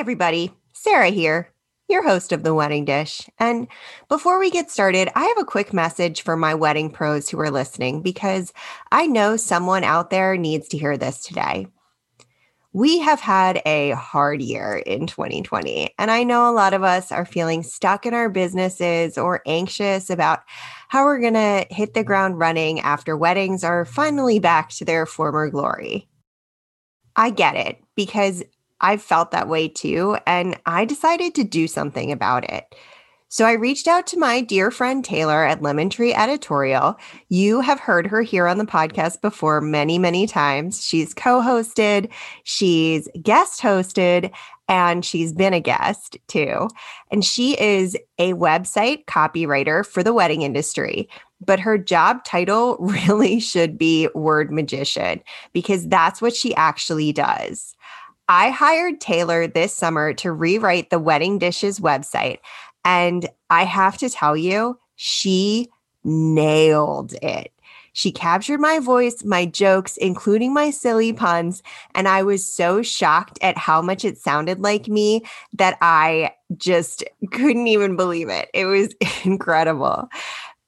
everybody. Sarah here, your host of The Wedding Dish. And before we get started, I have a quick message for my wedding pros who are listening because I know someone out there needs to hear this today. We have had a hard year in 2020, and I know a lot of us are feeling stuck in our businesses or anxious about how we're going to hit the ground running after weddings are finally back to their former glory. I get it because I've felt that way too. And I decided to do something about it. So I reached out to my dear friend Taylor at Lemon Tree Editorial. You have heard her here on the podcast before many, many times. She's co hosted, she's guest hosted, and she's been a guest too. And she is a website copywriter for the wedding industry. But her job title really should be word magician because that's what she actually does. I hired Taylor this summer to rewrite the Wedding Dishes website. And I have to tell you, she nailed it. She captured my voice, my jokes, including my silly puns. And I was so shocked at how much it sounded like me that I just couldn't even believe it. It was incredible.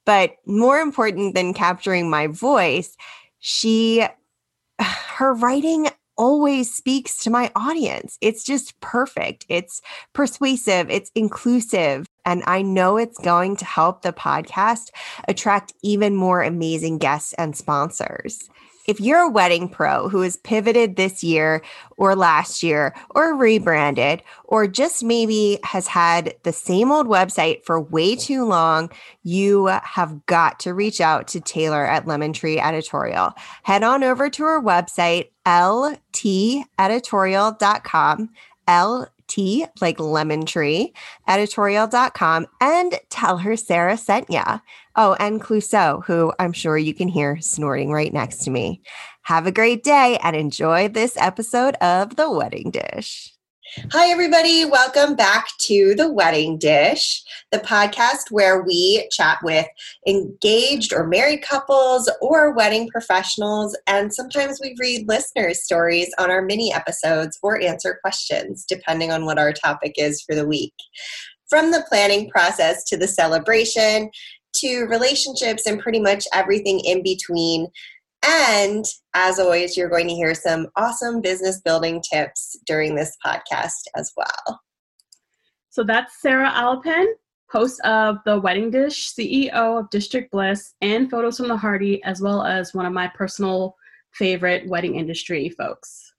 But more important than capturing my voice, she, her writing always speaks to my audience. It's just perfect. It's persuasive, it's inclusive, and I know it's going to help the podcast attract even more amazing guests and sponsors if you're a wedding pro who has pivoted this year or last year or rebranded or just maybe has had the same old website for way too long, you have got to reach out to Taylor at Lemon Tree Editorial. Head on over to her website, lteditorial.com. L T, like lemon tree, editorial.com, and tell her Sarah sent ya. Oh, and Clouseau, who I'm sure you can hear snorting right next to me. Have a great day and enjoy this episode of The Wedding Dish. Hi, everybody. Welcome back to The Wedding Dish, the podcast where we chat with engaged or married couples or wedding professionals. And sometimes we read listeners' stories on our mini episodes or answer questions, depending on what our topic is for the week. From the planning process to the celebration to relationships and pretty much everything in between, and as always, you're going to hear some awesome business building tips during this podcast as well. So that's Sarah Alpern, host of The Wedding Dish, CEO of District Bliss, and Photos from the Harty, as well as one of my personal favorite wedding industry folks.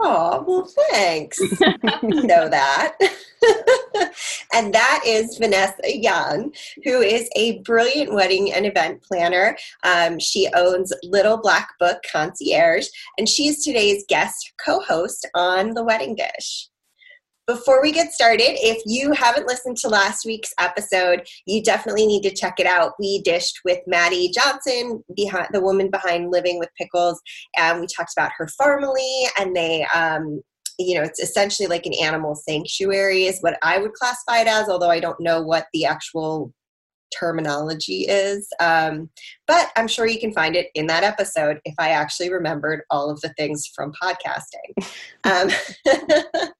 Oh, well, thanks. know that. and that is Vanessa Young, who is a brilliant wedding and event planner. Um, she owns Little Black Book Concierge, and she's today's guest co host on The Wedding Dish. Before we get started, if you haven't listened to last week's episode, you definitely need to check it out. We dished with Maddie Johnson, behind the woman behind Living with Pickles, and we talked about her family, and they um, you know, it's essentially like an animal sanctuary, is what I would classify it as, although I don't know what the actual terminology is. Um, but I'm sure you can find it in that episode if I actually remembered all of the things from podcasting. Um,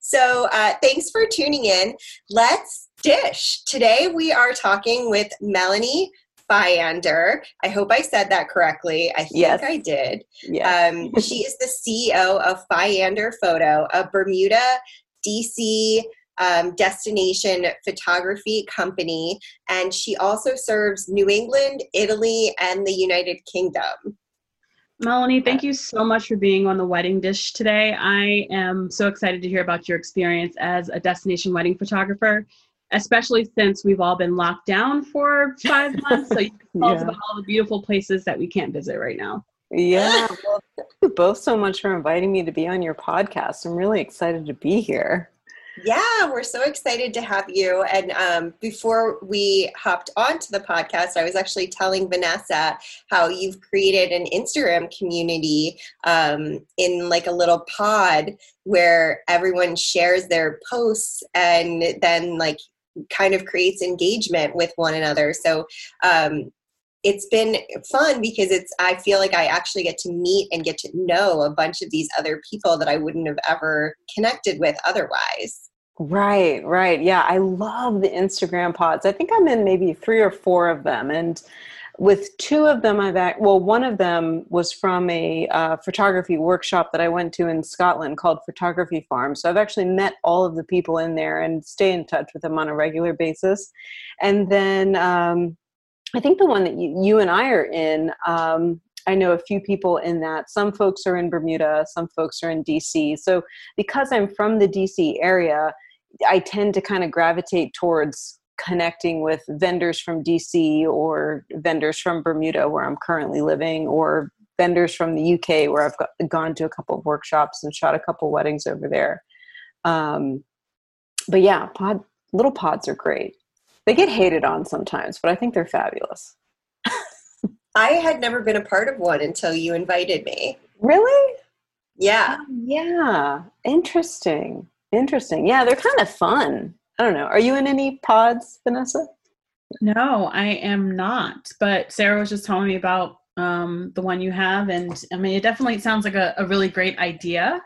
so uh, thanks for tuning in. Let's dish. Today we are talking with Melanie Fiander. I hope I said that correctly. I think yes. I did. Yes. Um, she is the CEO of Fiander Photo, a Bermuda, DC um, destination photography company, and she also serves New England, Italy, and the United Kingdom. Melanie, thank you so much for being on the wedding dish today. I am so excited to hear about your experience as a destination wedding photographer, especially since we've all been locked down for five months. So you can tell yeah. us about all the beautiful places that we can't visit right now. Yeah, well, thank you both so much for inviting me to be on your podcast. I'm really excited to be here. Yeah, we're so excited to have you. And um, before we hopped onto the podcast, I was actually telling Vanessa how you've created an Instagram community um, in like a little pod where everyone shares their posts and then like kind of creates engagement with one another. So um, it's been fun because it's I feel like I actually get to meet and get to know a bunch of these other people that I wouldn't have ever connected with otherwise. Right, right. Yeah, I love the Instagram pods. I think I'm in maybe three or four of them. And with two of them, I've act- well, one of them was from a uh, photography workshop that I went to in Scotland called Photography Farm. So I've actually met all of the people in there and stay in touch with them on a regular basis. And then um, I think the one that you, you and I are in, um, I know a few people in that. Some folks are in Bermuda, some folks are in DC. So because I'm from the DC area, I tend to kind of gravitate towards connecting with vendors from DC or vendors from Bermuda, where I'm currently living, or vendors from the UK, where I've got, gone to a couple of workshops and shot a couple weddings over there. Um, but yeah, pod little pods are great. They get hated on sometimes, but I think they're fabulous. I had never been a part of one until you invited me. Really? Yeah. Oh, yeah. Interesting. Interesting. Yeah, they're kind of fun. I don't know. Are you in any pods, Vanessa? No, I am not. But Sarah was just telling me about um, the one you have, and I mean, it definitely sounds like a, a really great idea,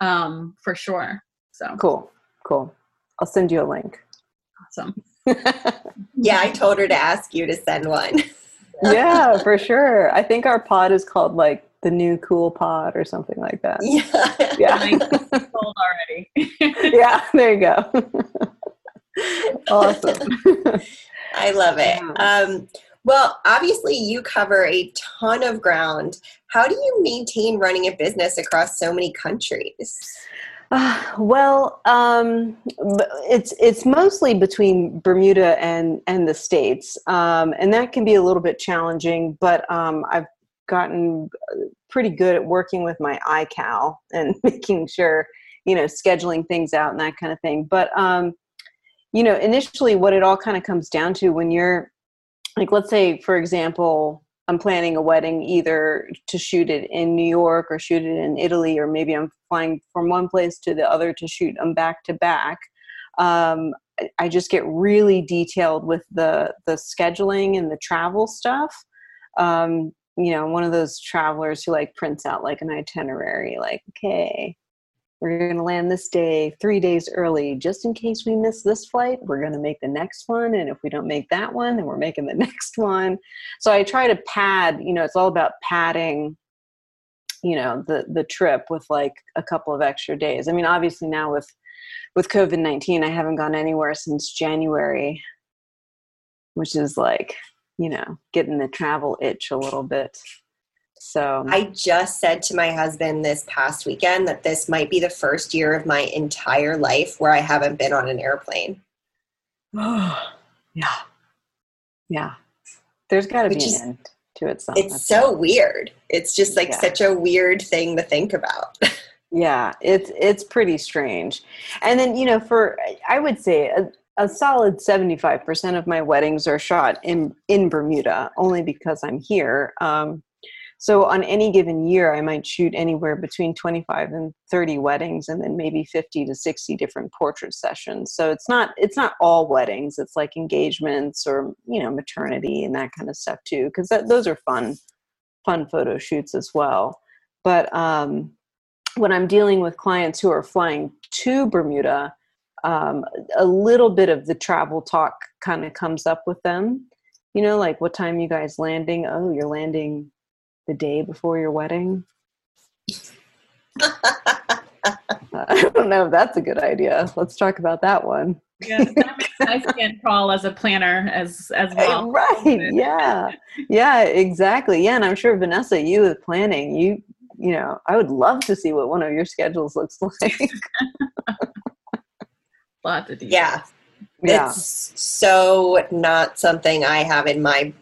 um, for sure. So cool, cool. I'll send you a link. Awesome. yeah, I told her to ask you to send one. yeah, for sure. I think our pod is called like the new cool pod or something like that. Yeah. Yeah. Sold already. yeah, there you go awesome. I love it. Um, well, obviously, you cover a ton of ground. How do you maintain running a business across so many countries? Uh, well, um, it's it's mostly between Bermuda and and the states, um, and that can be a little bit challenging. But um, I've gotten pretty good at working with my iCal and making sure you know scheduling things out and that kind of thing. But um, you know initially what it all kind of comes down to when you're like let's say for example i'm planning a wedding either to shoot it in new york or shoot it in italy or maybe i'm flying from one place to the other to shoot them back to back um, i just get really detailed with the the scheduling and the travel stuff um, you know one of those travelers who like prints out like an itinerary like okay we're going to land this day three days early just in case we miss this flight we're going to make the next one and if we don't make that one then we're making the next one. So i try to pad you know it's all about padding you know the the trip with like a couple of extra days. I mean obviously now with with covid-19 i haven't gone anywhere since january which is like you know getting the travel itch a little bit so I just said to my husband this past weekend that this might be the first year of my entire life where I haven't been on an airplane. Oh, yeah. Yeah. There's got to be is, an end to it. Some. It's so weird. It's just like yeah. such a weird thing to think about. yeah, it's it's pretty strange. And then, you know, for I would say a, a solid 75% of my weddings are shot in in Bermuda only because I'm here. Um, so on any given year, I might shoot anywhere between 25 and 30 weddings and then maybe 50 to 60 different portrait sessions. So it's not it's not all weddings. It's like engagements or, you know, maternity and that kind of stuff too because those are fun fun photo shoots as well. But um when I'm dealing with clients who are flying to Bermuda, um, a little bit of the travel talk kind of comes up with them. You know, like what time you guys landing? Oh, you're landing the day before your wedding. I don't know if that's a good idea. Let's talk about that one. yeah, I can't crawl as a planner as as well. Right. Yeah. Yeah, exactly. Yeah. And I'm sure Vanessa, you with planning, you you know, I would love to see what one of your schedules looks like. Lots of details. Yeah. yeah. It's so not something I have in my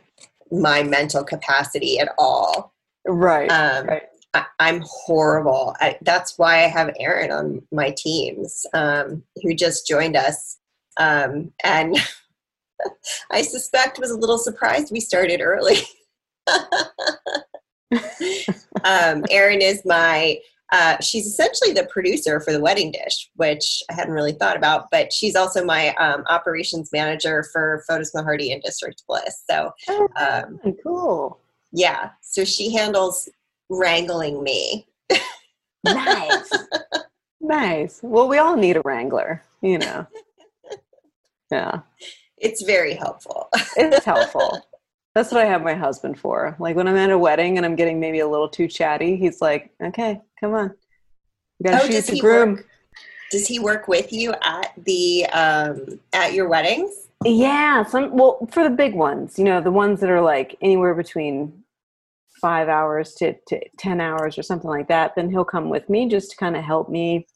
my mental capacity at all. Right. Um, right. I, am horrible. I, that's why I have Erin on my teams, um, who just joined us, um, and I suspect was a little surprised we started early. um, Erin is my Uh, she's essentially the producer for the wedding dish, which I hadn't really thought about, but she's also my um, operations manager for Photos Mahardi and District Bliss. So, oh, um, cool. Yeah. So she handles wrangling me. nice. nice. Well, we all need a wrangler, you know. Yeah. It's very helpful. it's helpful. That's what I have my husband for. Like when I'm at a wedding and I'm getting maybe a little too chatty, he's like, "Okay, come on, you gotta oh, shoot the groom." Work, does he work with you at the um, at your weddings? Yeah, some. Well, for the big ones, you know, the ones that are like anywhere between five hours to, to ten hours or something like that, then he'll come with me just to kind of help me.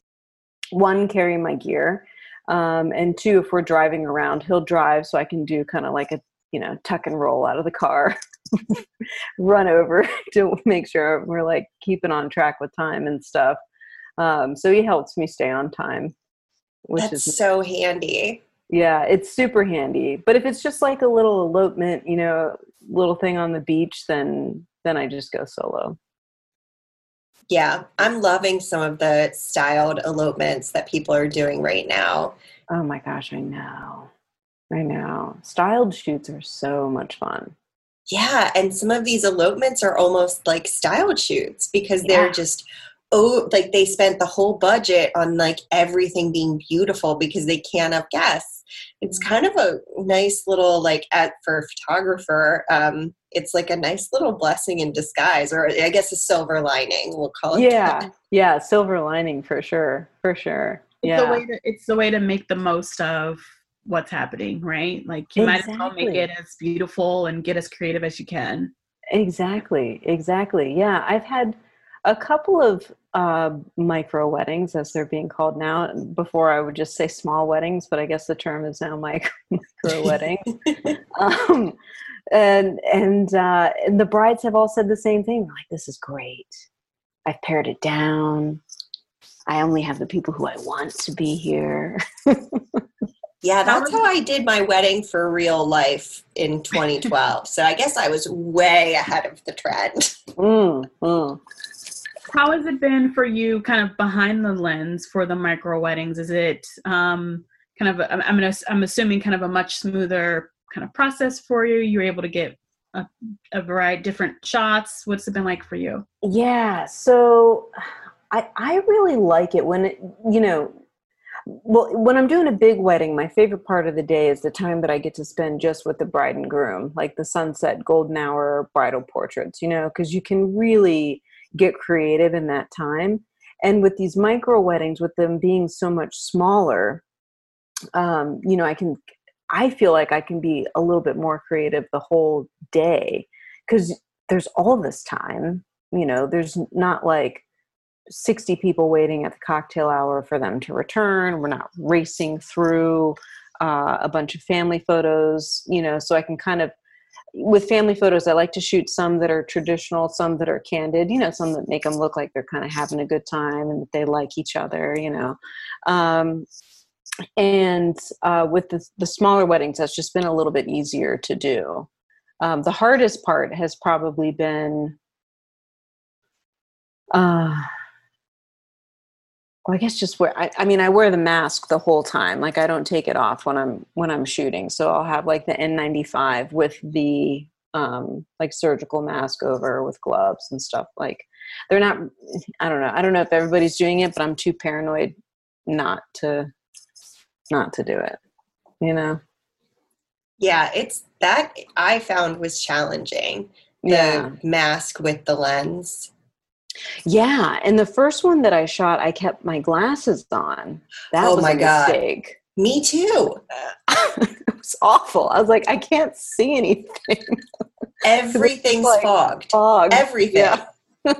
One, carry my gear, um, and two, if we're driving around, he'll drive so I can do kind of like a you know, tuck and roll out of the car, run over to make sure we're like keeping on track with time and stuff. Um, so he helps me stay on time, which That's is so handy. Yeah, it's super handy. But if it's just like a little elopement, you know, little thing on the beach, then then I just go solo. Yeah, I'm loving some of the styled elopements that people are doing right now. Oh my gosh, I know. I know. Styled shoots are so much fun. Yeah, and some of these elopements are almost like styled shoots because they're just oh like they spent the whole budget on like everything being beautiful because they can't have guests. It's mm-hmm. kind of a nice little like at for a photographer, um, it's like a nice little blessing in disguise, or I guess a silver lining, we'll call it. Yeah, that. yeah, silver lining for sure, for sure. It's yeah. the way to it's the way to make the most of what's happening, right? Like you exactly. might as well make it as beautiful and get as creative as you can. Exactly, exactly. Yeah, I've had a couple of uh, micro weddings, as they're being called now. Before I would just say small weddings, but I guess the term is now micro, micro weddings. um, and and, uh, and the brides have all said the same thing. Like, this is great. I've pared it down. I only have the people who I want to be here. Yeah, that's how I did my wedding for real life in 2012. so I guess I was way ahead of the trend. Mm, mm. How has it been for you, kind of behind the lens for the micro weddings? Is it um, kind of, I'm, I'm, I'm assuming, kind of a much smoother kind of process for you? You're able to get a, a variety different shots. What's it been like for you? Yeah, so I I really like it when it, you know well when i'm doing a big wedding my favorite part of the day is the time that i get to spend just with the bride and groom like the sunset golden hour bridal portraits you know because you can really get creative in that time. And with these micro weddings with them being so much smaller um, you know i can i feel like i can be a little bit more creative the whole day because there's all this time you know there's not like 60 people waiting at the cocktail hour for them to return. We're not racing through uh, a bunch of family photos, you know, so I can kind of, with family photos, I like to shoot some that are traditional, some that are candid, you know, some that make them look like they're kind of having a good time and that they like each other, you know. Um, and uh, with the, the smaller weddings, that's just been a little bit easier to do. Um, the hardest part has probably been uh, well, I guess just wear. I, I, mean, I wear the mask the whole time. Like I don't take it off when I'm when I'm shooting. So I'll have like the N95 with the um, like surgical mask over with gloves and stuff. Like they're not. I don't know. I don't know if everybody's doing it, but I'm too paranoid not to not to do it. You know. Yeah, it's that I found was challenging. The yeah. mask with the lens yeah, and the first one that I shot, I kept my glasses on. That oh was my a God. mistake. Me too. it was awful. I was like, I can't see anything. Everything's like fogged. Fogged. Everything. Yeah.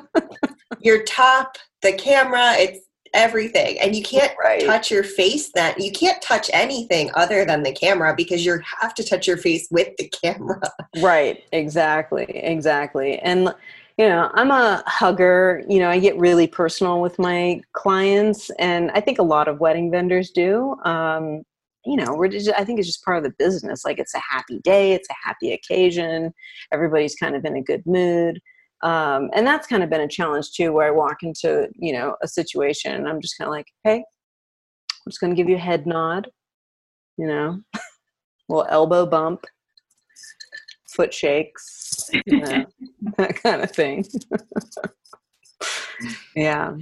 your top, the camera, it's everything. And you can't right. touch your face that you can't touch anything other than the camera because you have to touch your face with the camera. Right. Exactly. Exactly. And you know i'm a hugger you know i get really personal with my clients and i think a lot of wedding vendors do. Um, you know we're just i think it's just part of the business like it's a happy day it's a happy occasion everybody's kind of in a good mood. Um, and that's kind of been a challenge too where i walk into you know a situation and i'm just kind of like hey i'm just going to give you a head nod you know little elbow bump foot shakes you know, that kind of thing yeah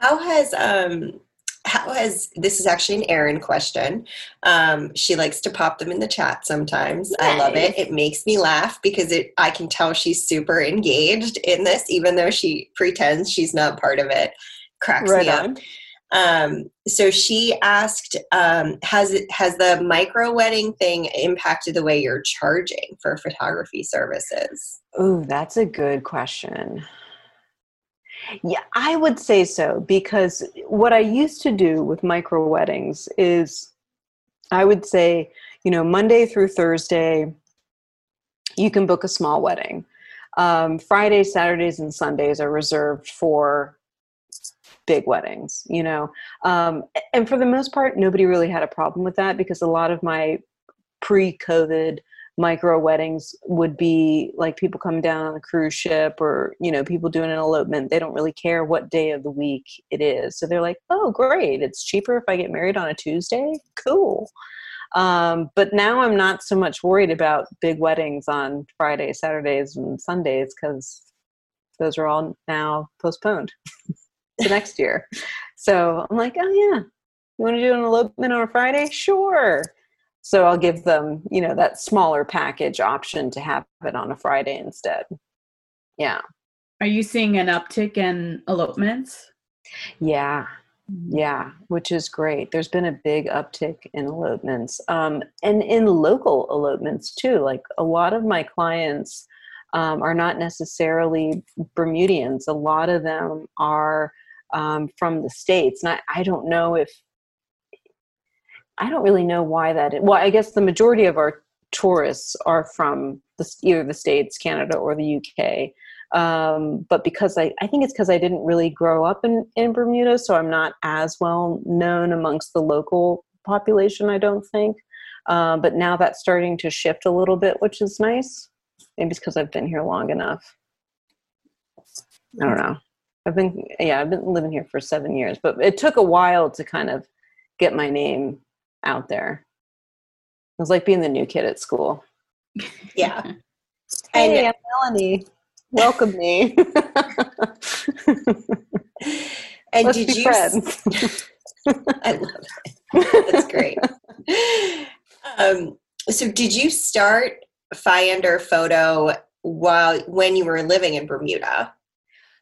how has um how has this is actually an Erin question. Um, she likes to pop them in the chat sometimes. I love it. It makes me laugh because it I can tell she's super engaged in this, even though she pretends she's not part of it. Cracks right me on. up. Um, so she asked, um, has has the micro wedding thing impacted the way you're charging for photography services? Oh, that's a good question. Yeah, I would say so because what I used to do with micro weddings is I would say, you know, Monday through Thursday, you can book a small wedding. Um, Fridays, Saturdays, and Sundays are reserved for big weddings, you know. Um, and for the most part, nobody really had a problem with that because a lot of my pre COVID micro weddings would be like people coming down on a cruise ship or you know people doing an elopement. They don't really care what day of the week it is. So they're like oh great. It's cheaper if i get married on a tuesday? Cool. Um, but now i'm not so much worried about big weddings on fridays saturdays and sundays because those are all now postponed to next year so i'm like oh yeah you want to do an elopement on a friday sure so I'll give them, you know, that smaller package option to have it on a Friday instead. Yeah. Are you seeing an uptick in elopements? Yeah. Mm-hmm. Yeah, which is great. There's been a big uptick in elopements um, and in local elopements too. Like a lot of my clients um, are not necessarily Bermudians, a lot of them are um, from the States. And I, I don't know if I don't really know why that. Is. Well, I guess the majority of our tourists are from the, either the states, Canada, or the UK. Um, but because I, I think it's because I didn't really grow up in, in Bermuda, so I'm not as well known amongst the local population. I don't think. Um, but now that's starting to shift a little bit, which is nice. Maybe it's because I've been here long enough. I don't know. I've been yeah, I've been living here for seven years, but it took a while to kind of get my name out there. It was like being the new kid at school. Yeah. hey, I'm Melanie. Welcome me. and Let's did you friends? I love it. That's great. Um, so did you start Fiander Photo while when you were living in Bermuda?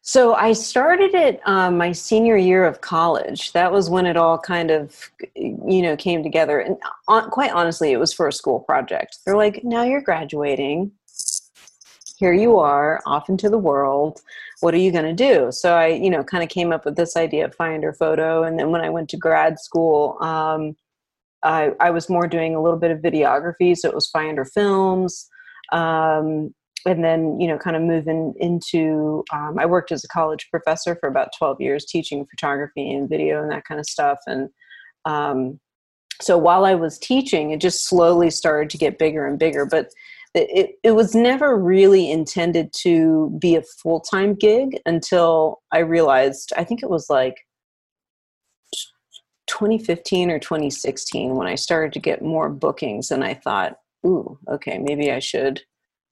So I started it um, my senior year of college. That was when it all kind of, you know, came together. And on, quite honestly, it was for a school project. They're like, now you're graduating. Here you are, off into the world. What are you going to do? So I, you know, kind of came up with this idea of Fiander Photo. And then when I went to grad school, um, I, I was more doing a little bit of videography. So it was Fiander Films. Um, and then you know kind of moving into um, i worked as a college professor for about 12 years teaching photography and video and that kind of stuff and um, so while i was teaching it just slowly started to get bigger and bigger but it, it was never really intended to be a full-time gig until i realized i think it was like 2015 or 2016 when i started to get more bookings and i thought ooh okay maybe i should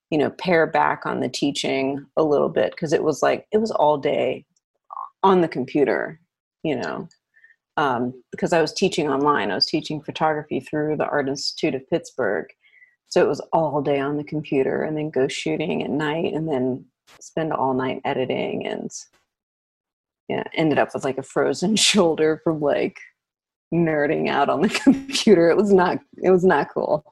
you know pare back on the teaching a little bit because it was like it was all day on the computer you know um, because i was teaching online. I was teaching photography through the art institute of pittsburgh. So it was all day on the computer and then go shooting at night and then spend all night editing and yeah ended up with like a frozen shoulder from like nerding out on the computer. It was not it was not cool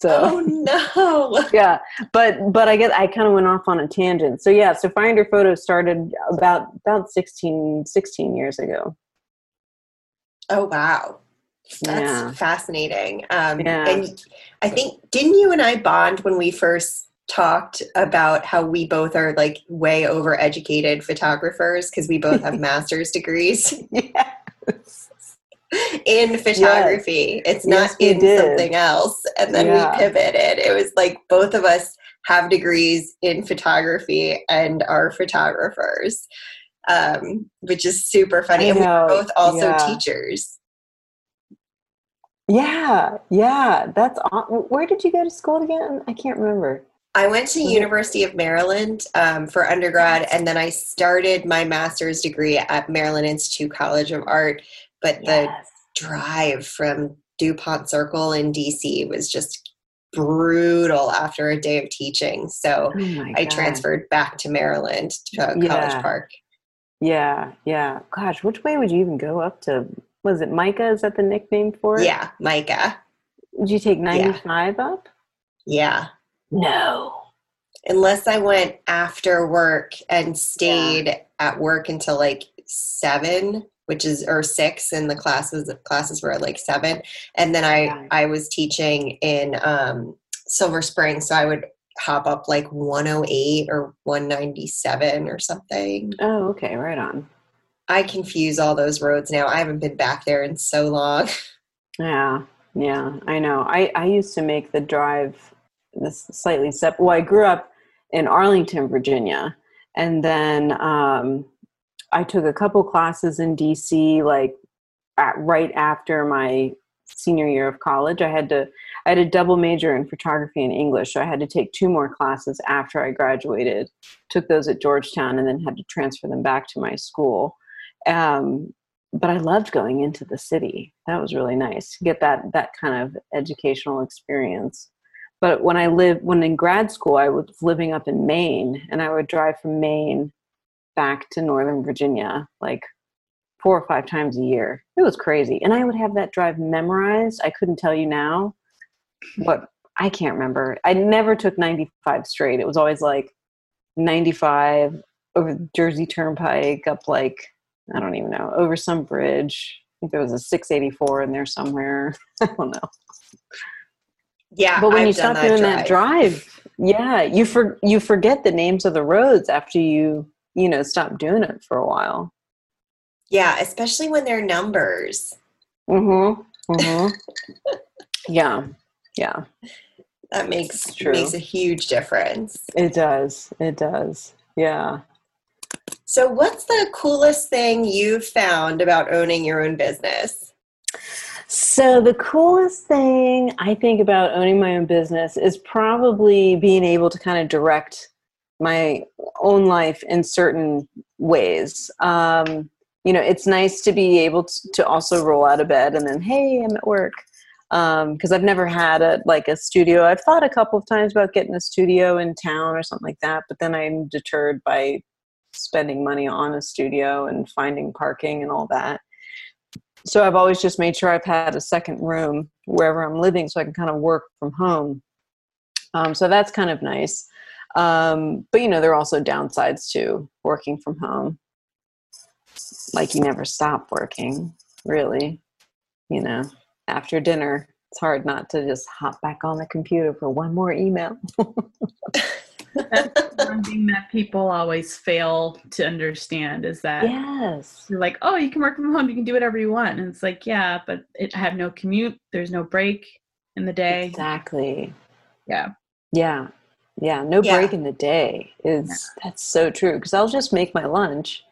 so oh no. yeah, but but I get I kind of went off on a tangent. So yeah, so Fiander Photo started about about 16, 16 years ago. Oh wow. That's yeah. fascinating. Um, yeah. And I think, didn't you and I bond when we first talked about how we both are like way overeducated photographers because we both have master's degrees? yes in photography. Yes. It's not yes, in did. something else. And then yeah. we pivoted. It was like both of us have degrees in photography and are photographers, um, which is super funny. And we're both also yeah. teachers. Yeah, yeah, that's where did you go to school again? I can't remember. I went to University of Maryland um, for undergrad, and then I started my master's degree at Maryland Institute College of Art. But yes. the drive from DuPont Circle in DC was just brutal after a day of teaching. So oh I transferred back to Maryland to College yeah. Park. Yeah, yeah. Gosh, which way would you even go up to? Was it MICA? Is that the nickname for it? Yeah, MICA. Did you take 95 yeah. up? Yeah. No. Unless I went after work and stayed yeah. at work until like seven, which is or six, and the classes classes were at like seven, and then I yeah. I was teaching in um, Silver Spring, so I would hop up like 108 or 197 or something. Oh, okay, right on. I confuse all those roads now. I haven't been back there in so long. Yeah, yeah, I know. I I used to make the drive this slightly separate. Well, I grew up in Arlington, Virginia, and then um, I took a couple classes in DC, like at, right after my senior year of college. I had to I had a double major in photography and English, so I had to take two more classes after I graduated. Took those at Georgetown, and then had to transfer them back to my school. Um, but I loved going into the city. That was really nice. Get that that kind of educational experience. But when I lived, when in grad school, I was living up in Maine, and I would drive from Maine back to Northern Virginia like four or five times a year. It was crazy, and I would have that drive memorized. I couldn't tell you now, but I can't remember. I never took 95 straight. It was always like 95 over Jersey Turnpike up like I don't even know over some bridge. I think there was a 684 in there somewhere. I don't know. Yeah, but when I've you stop doing drive. that drive, yeah, you for you forget the names of the roads after you you know stop doing it for a while. Yeah, especially when they're numbers. Mhm. Mhm. yeah. Yeah. That makes makes a huge difference. It does. It does. Yeah. So, what's the coolest thing you've found about owning your own business? So, the coolest thing I think about owning my own business is probably being able to kind of direct my own life in certain ways. Um, you know, it's nice to be able to, to, also roll out of bed and then, hey, I'm at work. Because um, I've never had a like a studio. I've thought a couple of times about getting a studio in town or something like that, but then I'm deterred by spending money on a studio and finding parking and all that so I've always just made sure I've had a second room wherever I'm living so I can kind of work from home. Um, so that's kind of nice. Um, but you know, there are also downsides to working from home. Like you never stop working, really. You know, after dinner, it's hard not to just hop back on the computer for one more email. That's one thing that people always fail to understand is that yes, you're like, oh, you can work from home, you can do whatever you want, and it's like, yeah, but it, I have no commute. There's no break in the day. Exactly. Yeah. Yeah. Yeah. No yeah. break in the day is yeah. that's so true because I'll just make my lunch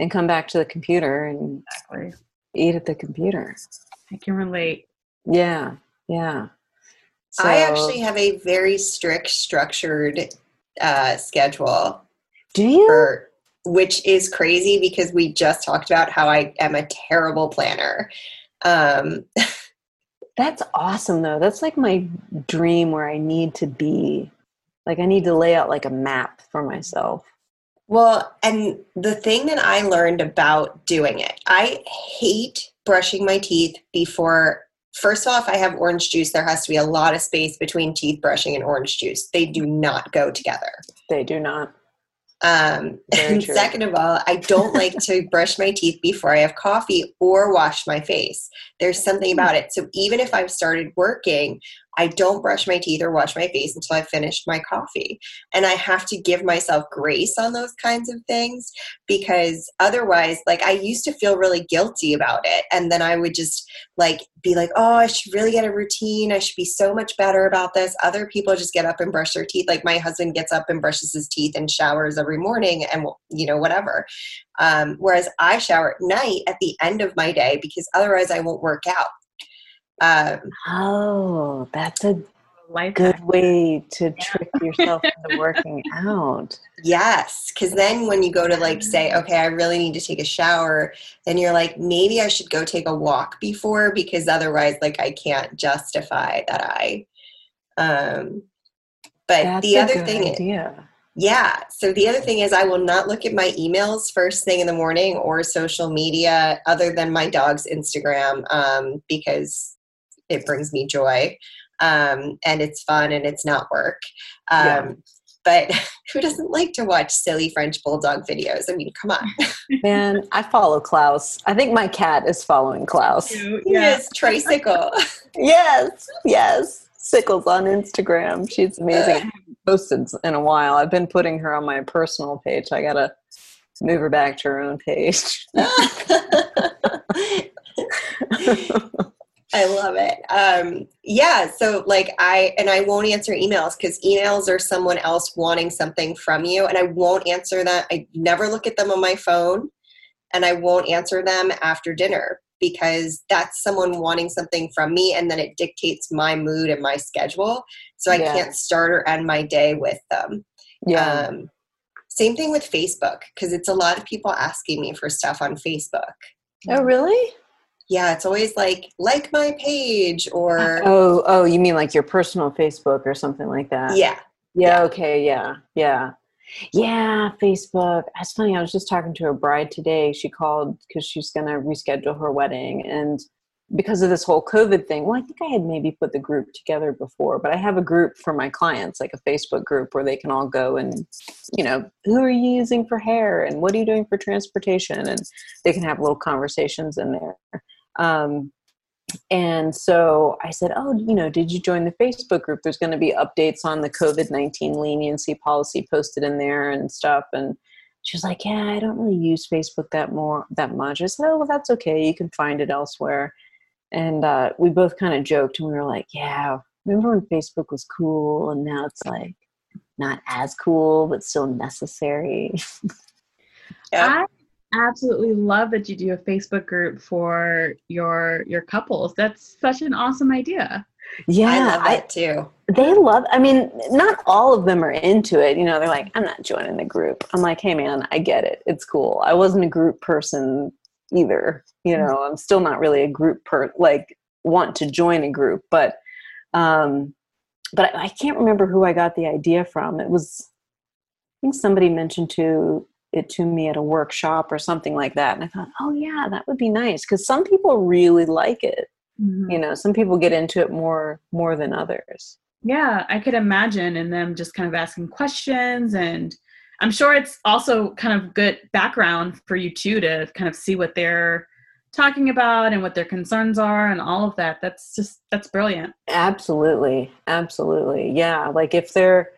and come back to the computer and exactly. eat at the computer. I can relate. Yeah. Yeah. So, I actually have a very strict, structured uh, schedule. Do you? For, which is crazy because we just talked about how I am a terrible planner. Um, That's awesome, though. That's like my dream where I need to be. Like, I need to lay out like a map for myself. Well, and the thing that I learned about doing it, I hate brushing my teeth before First off, I have orange juice. There has to be a lot of space between teeth brushing and orange juice. They do not go together. They do not. Um, and second of all, I don't like to brush my teeth before I have coffee or wash my face. There's something about it. So even if I've started working, I don't brush my teeth or wash my face until I've finished my coffee. And I have to give myself grace on those kinds of things because otherwise, like, I used to feel really guilty about it. And then I would just like be like, oh, I should really get a routine. I should be so much better about this. Other people just get up and brush their teeth. Like, my husband gets up and brushes his teeth and showers every morning and, you know, whatever. Um, whereas I shower at night at the end of my day because otherwise I won't work out. Um, oh, that's a Life good hack. way to yeah. trick yourself into working out. Yes, because then when you go to like say, okay, I really need to take a shower, then you're like, maybe I should go take a walk before because otherwise, like, I can't justify that I. Um, but That's the other thing idea. is, yeah. So the other thing is, I will not look at my emails first thing in the morning or social media other than my dog's Instagram um, because it brings me joy um, and it's fun and it's not work. Um, yeah. But who doesn't like to watch silly French bulldog videos? I mean, come on. Man, I follow Klaus. I think my cat is following Klaus. Yeah. Yes, tricycle. yes, yes. Sickles on Instagram. She's amazing. I haven't posted in a while. I've been putting her on my personal page. I gotta move her back to her own page. I love it. Um, yeah. So, like, I, and I won't answer emails because emails are someone else wanting something from you. And I won't answer that. I never look at them on my phone and I won't answer them after dinner because that's someone wanting something from me and then it dictates my mood and my schedule. So I yeah. can't start or end my day with them. Yeah. Um, same thing with Facebook because it's a lot of people asking me for stuff on Facebook. Oh, really? Yeah, it's always like like my page or oh oh you mean like your personal Facebook or something like that? Yeah. Yeah. yeah. Okay. Yeah. Yeah. Yeah, Facebook. That's funny. I was just talking to a bride today. She called because she's going to reschedule her wedding. And because of this whole COVID thing, well, I think I had maybe put the group together before, but I have a group for my clients, like a Facebook group where they can all go and, you know, who are you using for hair and what are you doing for transportation? And they can have little conversations in there. Um, and so I said, Oh, you know, did you join the Facebook group? There's going to be updates on the COVID 19 leniency policy posted in there and stuff. And she was like, Yeah, I don't really use Facebook that more that much. I said, Oh, well, that's okay. You can find it elsewhere. And uh, we both kind of joked and we were like, Yeah, remember when Facebook was cool and now it's like not as cool, but still necessary. yeah absolutely love that you do a Facebook group for your your couples. That's such an awesome idea. Yeah, I love it too. They love. I mean, not all of them are into it. You know, they're like, "I'm not joining the group." I'm like, "Hey, man, I get it. It's cool. I wasn't a group person either. You know, I'm still not really a group per like want to join a group, but um, but I, I can't remember who I got the idea from. It was, I think somebody mentioned to it to me at a workshop or something like that and i thought oh yeah that would be nice because some people really like it mm-hmm. you know some people get into it more more than others yeah i could imagine and them just kind of asking questions and i'm sure it's also kind of good background for you too to kind of see what they're talking about and what their concerns are and all of that that's just that's brilliant absolutely absolutely yeah like if they're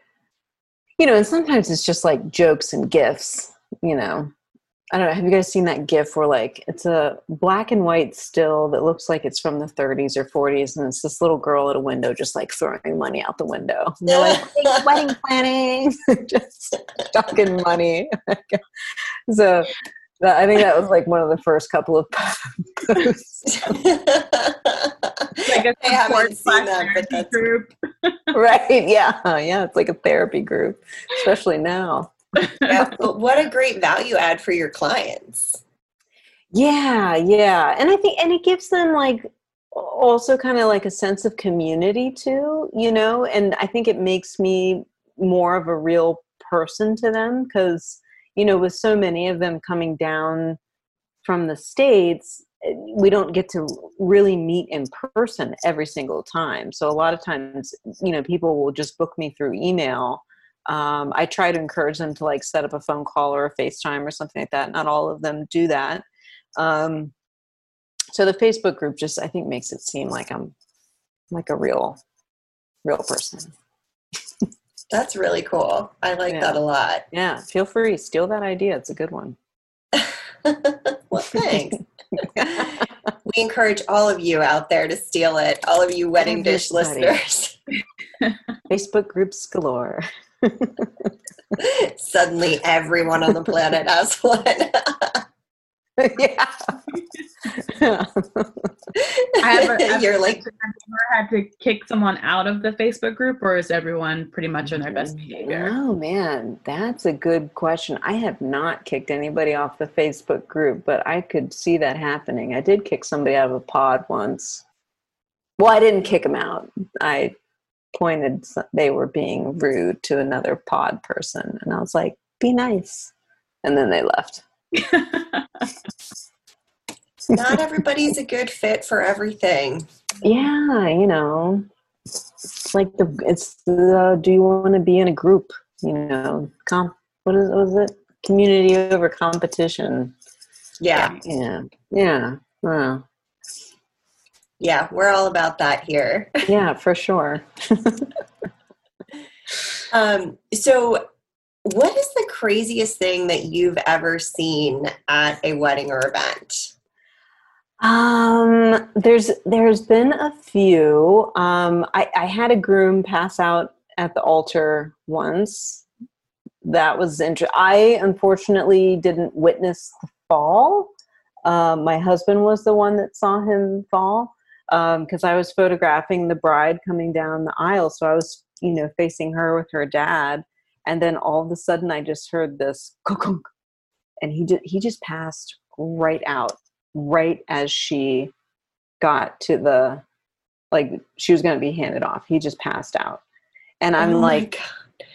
you know and sometimes it's just like jokes and gifts you know, I don't know. Have you guys seen that GIF where like it's a black and white still that looks like it's from the 30s or 40s, and it's this little girl at a window just like throwing money out the window. And they're like wedding planning, just talking money. so I think that was like one of the first couple of posts. like I haven't seen that, but that's group. right. Yeah. Yeah. It's like a therapy group, especially now yeah, but what a great value add for your clients. Yeah, yeah. And I think and it gives them like also kind of like a sense of community too, you know, and I think it makes me more of a real person to them because you know, with so many of them coming down from the states, eh, we don't get to really meet in person every single time. So a lot of times, you know, people will just book me through email um, I try to encourage them to like set up a phone call or a FaceTime or something like that. Not all of them do that. Um, so the Facebook group just I think makes it seem like I'm like a real real person. That's really cool. I like Yeah. that a lot. Yeah, feel free, steal that idea. It's a good one. well, thanks. we encourage all of you out there to steal it, all of you wedding dish listeners. Facebook groups galore. Suddenly, everyone on the planet has one. yeah. I have a- I have You're like, question. Have you ever had to kick someone out of the Facebook group, or is everyone pretty much on their best behavior? Oh man, that's a good question. I have not kicked anybody off the Facebook group, but I could see that happening. I did kick somebody out of a pod once. Well, I didn't kick them out. I pointed they were being rude to another pod person, and I was like, "Be nice," and then they left. not everybody's a good fit for everything. Yeah, you know, it's like the it's the do you want to be in a group? You know, comp. What is what is it? Community over competition. Yeah, Yeah, yeah, well, yeah, we're all about that here. yeah, for sure. Um, so, what is the craziest thing that you've ever seen at a wedding or event? Um, there's there's been a few. Um, I, I had a groom pass out at the altar once. That was interesting. I unfortunately didn't witness the fall. Um, my husband was the one that saw him fall Um, because I was photographing the bride coming down the aisle. So I was, you know, facing her with her dad, and then all of a sudden I just heard this, "Kunk," and he did. He just passed right out right as she got to the like she was going to be handed off he just passed out and i'm Oh like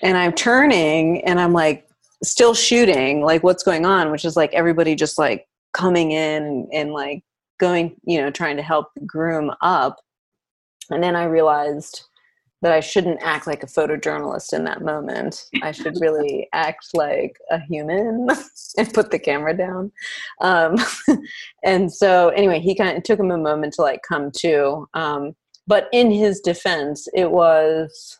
and i'm turning and i'm like still shooting like what's going on which is like everybody just like coming in and like going you know trying to help groom up. And then i realized that i shouldn't act like a photojournalist in that moment. I should really act like a human and put the camera down. Um, and so anyway he kind of took him a moment to like come to um, but in his defense it was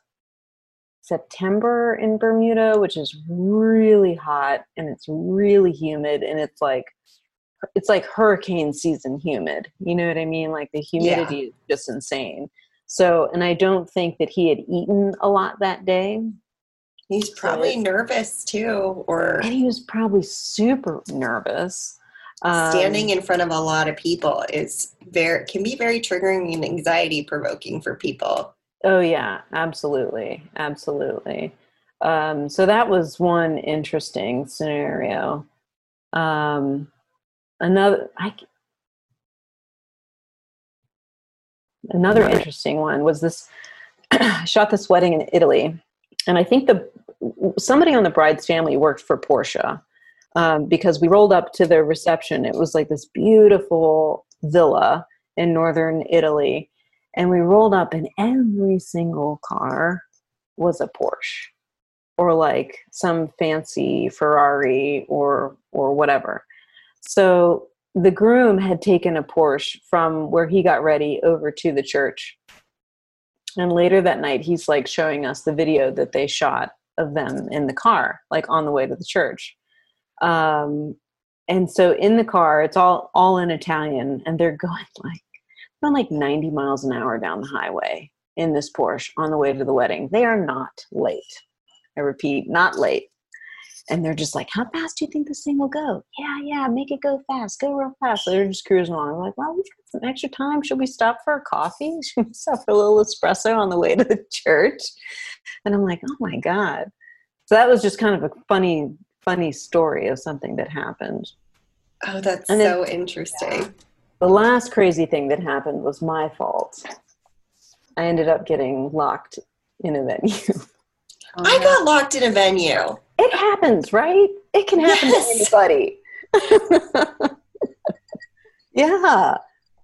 september in bermuda which is really hot and it's really humid and it's like it's like hurricane season humid you know what i mean like the humidity is just insane so and i don't think that he had eaten a lot that day He's probably nervous too, or and he was probably super nervous Um, standing in front of a lot of people is very can be very triggering and anxiety provoking for people. Oh yeah, absolutely, absolutely. Um, so that was one interesting scenario. Um, another, I, another interesting one was this. I shot this wedding in Italy, and I think the somebody on the bride's family worked for Porsche um, because we rolled up to the reception. It was like this beautiful villa in northern Italy and we rolled up and every single car was a Porsche or like some fancy Ferrari or or whatever. So the groom had taken a Porsche from where he got ready over to the church. And later that night he's like showing us the video that they shot of them in the car like on the way to the church. Um and so in the car it's all all in Italian and they're going like going like 90 miles an hour down the highway in this Porsche on the way to the wedding. They are not late. I repeat, not late. And they're just like, How fast do you think this thing will go? Yeah, yeah, make it go fast, go real fast. So they're just cruising along. I'm like, Well, we've got some extra time. Should we stop for a coffee? Should we stop for a little espresso on the way to the church? And I'm like, Oh my God. So that was just kind of a funny, funny story of something that happened. Oh, that's And so interesting. The last crazy thing that happened was my fault. I ended up getting locked in a venue. I got locked in a venue. It happens, right? It can happen Yes. to anybody. yeah.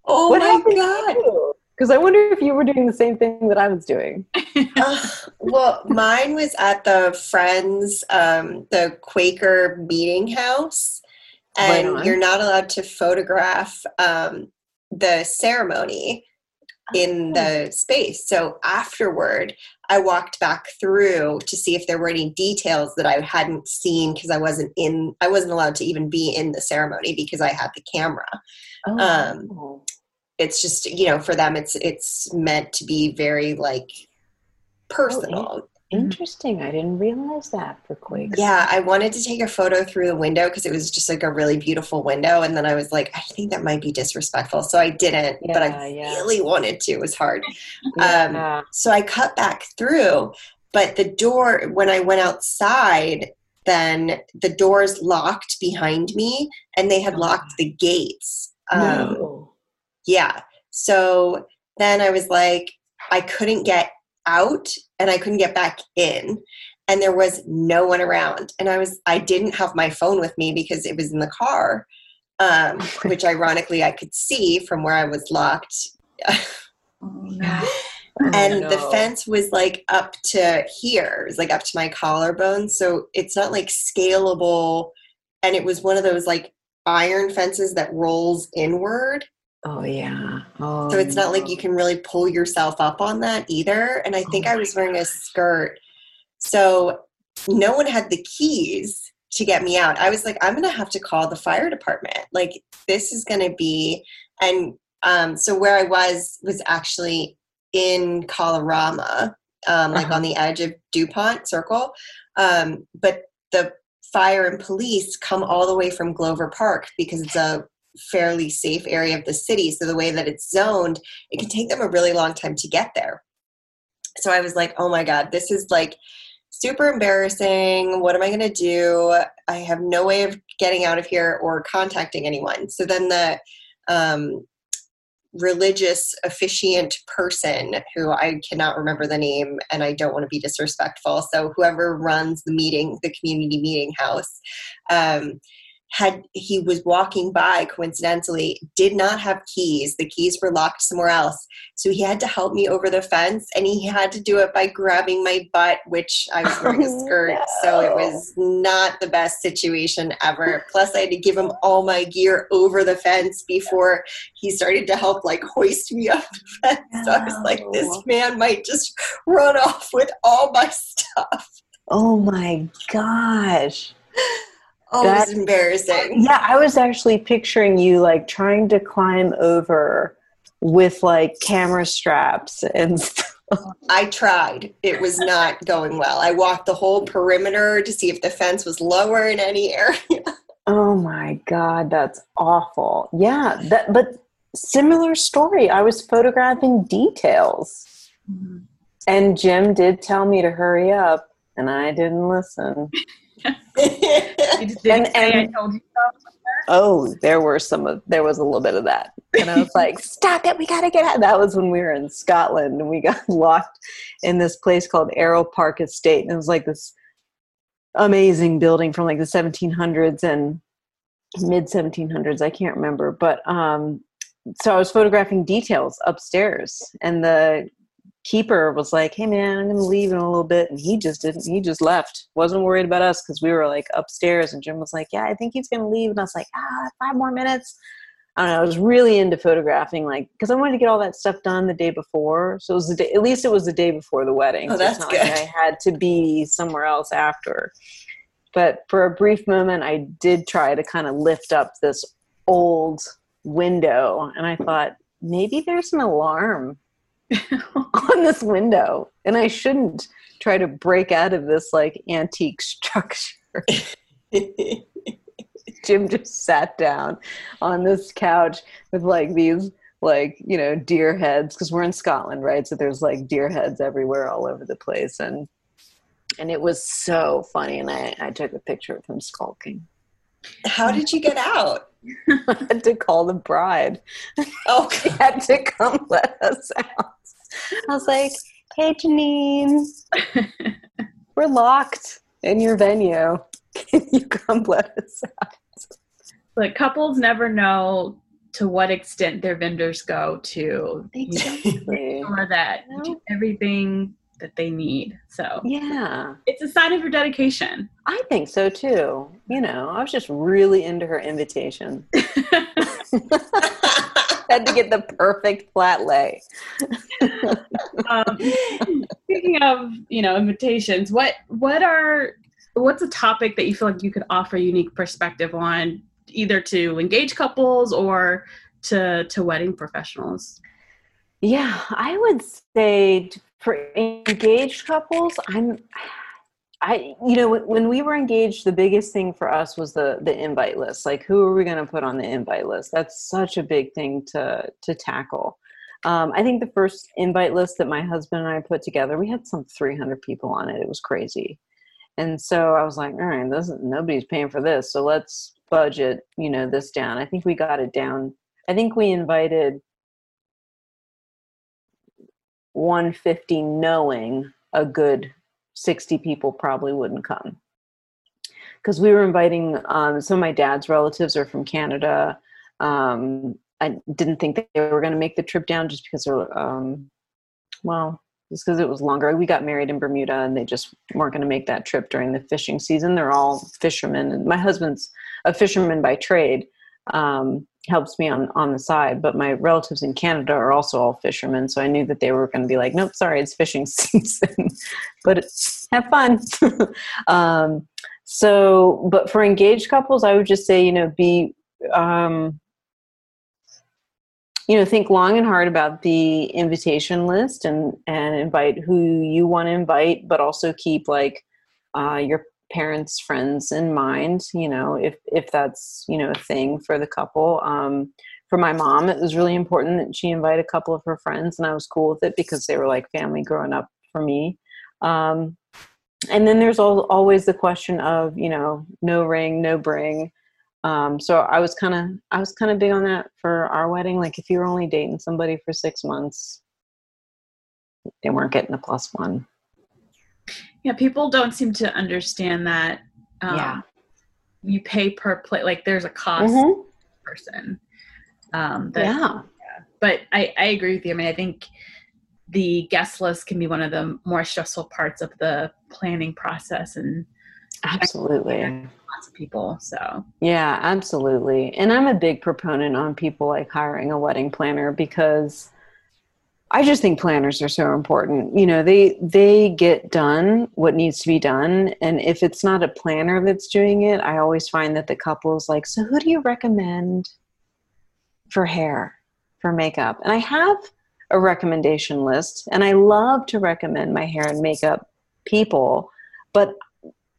Oh what my god. Because I wonder if you were doing the same thing that I was doing. Ugh, well, mine was at the Friends, um, the Quaker meeting house, and on. you're not allowed to photograph um, the ceremony. in the space. So afterward, I walked back through to see if there were any details that I hadn't seen because I wasn't in I wasn't allowed to even be in the ceremony because I had the camera. Oh. Um it's just, you know, for them it's it's meant to be very like personal. Interesting. I didn't realize that for Quakes. Yeah, I wanted to take a photo through the window because it was just like a really beautiful window. And then I was like, I think that might be disrespectful. So I didn't, but I Yeah, yeah. really wanted to. It was hard. Yeah. Um, so I cut back through, but the door, when I went outside, then the doors locked behind me and they had locked the gates. Um, no. yeah. So then I was like, I couldn't get out and I couldn't get back in. And there was no one around. And I was, I didn't have my phone with me because it was in the car, um, which ironically I could see from where I was locked. Oh, no. and the fence was like up to here, it was like up to my collarbone. So it's not like scalable. And it was one of those like iron fences that rolls inward. Oh yeah. Oh, So it's not like you can really pull yourself up on that either. And I think Oh I was wearing a skirt. So no one had the keys to get me out. I was like, I'm going to have to call the fire department. Like, this is going to be. And um, so where I was was actually in Kalorama, um, like Uh-huh. on the edge of DuPont Circle. Um, but the fire and police come all the way from Glover Park because it's a fairly safe area of the city. So the way that it's zoned, it can take them a really long time to get there. So I was like, oh my God, this is like super embarrassing. What am I going to do? I have no way of getting out of here or contacting anyone. So then the um, religious officiant person who I cannot remember the name and I don't want to be disrespectful. So whoever runs the meeting, the community meeting house, um, had he was walking by coincidentally did not have keys. The keys were locked somewhere else. So he had to help me over the fence and he had to do it by grabbing my butt which i was wearing a Oh, skirt. So it was not the best situation ever. Plus i had to give him all my gear over the fence before he started to help like hoist me up the fence. So i was like this man might just run off with all my stuff. Oh my gosh. Oh That- embarrassing Yeah, I was actually picturing you like trying to climb over with like camera straps and stuff. I tried. It was not going well. I walked the whole perimeter to see if the fence was lower in any area. Oh my god, that's awful. Yeah, that but similar story. I was photographing details Mhm. and Jim did tell me to hurry up and I didn't listen. And- I and- told you. Oh, there were some of there was a little bit of that. And I was like, stop it, we gotta get out. That was when we were in Scotland and we got locked in this place called Errol Park Estate. And it was like this amazing building from like the 1700s and mid 1700s. I can't remember. But um, so I was photographing details upstairs and the keeper was like, hey man, I'm gonna leave in a little bit. And he just didn't, he just left. Wasn't worried about us because we were like upstairs and Jim was like, yeah, I think he's gonna leave. And I was like, ah, five more minutes. I don't know. I was really into photographing, like, because I wanted to get all that stuff done the day before. So it was the day, at least it was the day before the wedding. Oh, so it's that's not good. Like I had to be somewhere else after. But for a brief moment, I did try to kind of lift up this old window, and I thought maybe there's an alarm on this window, and I shouldn't try to break out of this like antique structure. Jim just sat down on this couch with like these like you know deer heads because we're in Scotland, right? So there's like deer heads everywhere, all over the place, and and it was so funny. And I I took a picture of him skulking. How did you get out? I had to call the bride. Oh, She had to come let us out. I was like, "Hey, Janine, we're locked in your venue. Can you come let us out?" But couples never know to what extent their vendors go to Exactly. or that everything that they need. So Yeah. it's a sign of your dedication. I think so too. You know, I was just really into her invitation. had to get the perfect flat lay. um, speaking of, you know, invitations, what what are what's a topic that you feel like you could offer unique perspective on, either to engage couples or to to wedding professionals? Yeah, I would say for engaged couples, I'm I, you know, when we were engaged, the biggest thing for us was the the invite list. Like, who are we going to put on the invite list? That's such a big thing to to tackle. Um, I think the first invite list that my husband and I put together, we had some 300 people on it. It was crazy, and so I was like, all right, this, nobody's paying for this, so let's budget, you know, this down. I think we got it down. I think we invited 150, knowing a good 60 people probably wouldn't come. Because we were inviting um, some of my dad's relatives are from canada. Um, i didn't think they were going to make the trip down just because they're um, well just because it was longer. We got married in bermuda and they just weren't going to make that trip during the fishing season. They're all fishermen and my husband's a fisherman by trade um, helps me on on the side but my relatives in canada are also all fishermen so i knew that they were going to be like nope sorry it's fishing season. But have fun. Um, so but for engaged couples i would just say you know be um, you know think long and hard about the invitation list and and invite who you want to invite but also keep like uh, your parents friends in mind you know if if that's you know a thing for the couple. Um for my mom it was really important that she invite a couple of her friends and i was cool with it because they were like family growing up for me. Um and then there's al- always the question of you know no ring no bring. Um so i was kind of i was kind of big on that for our wedding. Like if you were only dating somebody for six months they weren't getting a plus one yeah, people don't seem to understand that. Um, yeah. You pay per plate. Like there's a cost mm-hmm. person. Um, that, yeah. yeah. But I, I agree with you. I mean, I think the guest list can be one of the more stressful parts of the planning process and absolutely lots of people so yeah absolutely and i'm a big proponent on people like hiring a wedding planner because I just think planners are so important. You know, they they get done what needs to be done, and if it's not a planner that's doing it, I always find that the couple is like, "So, who do you recommend for hair, for makeup?" And I have a recommendation list, and I love to recommend my hair and makeup people, but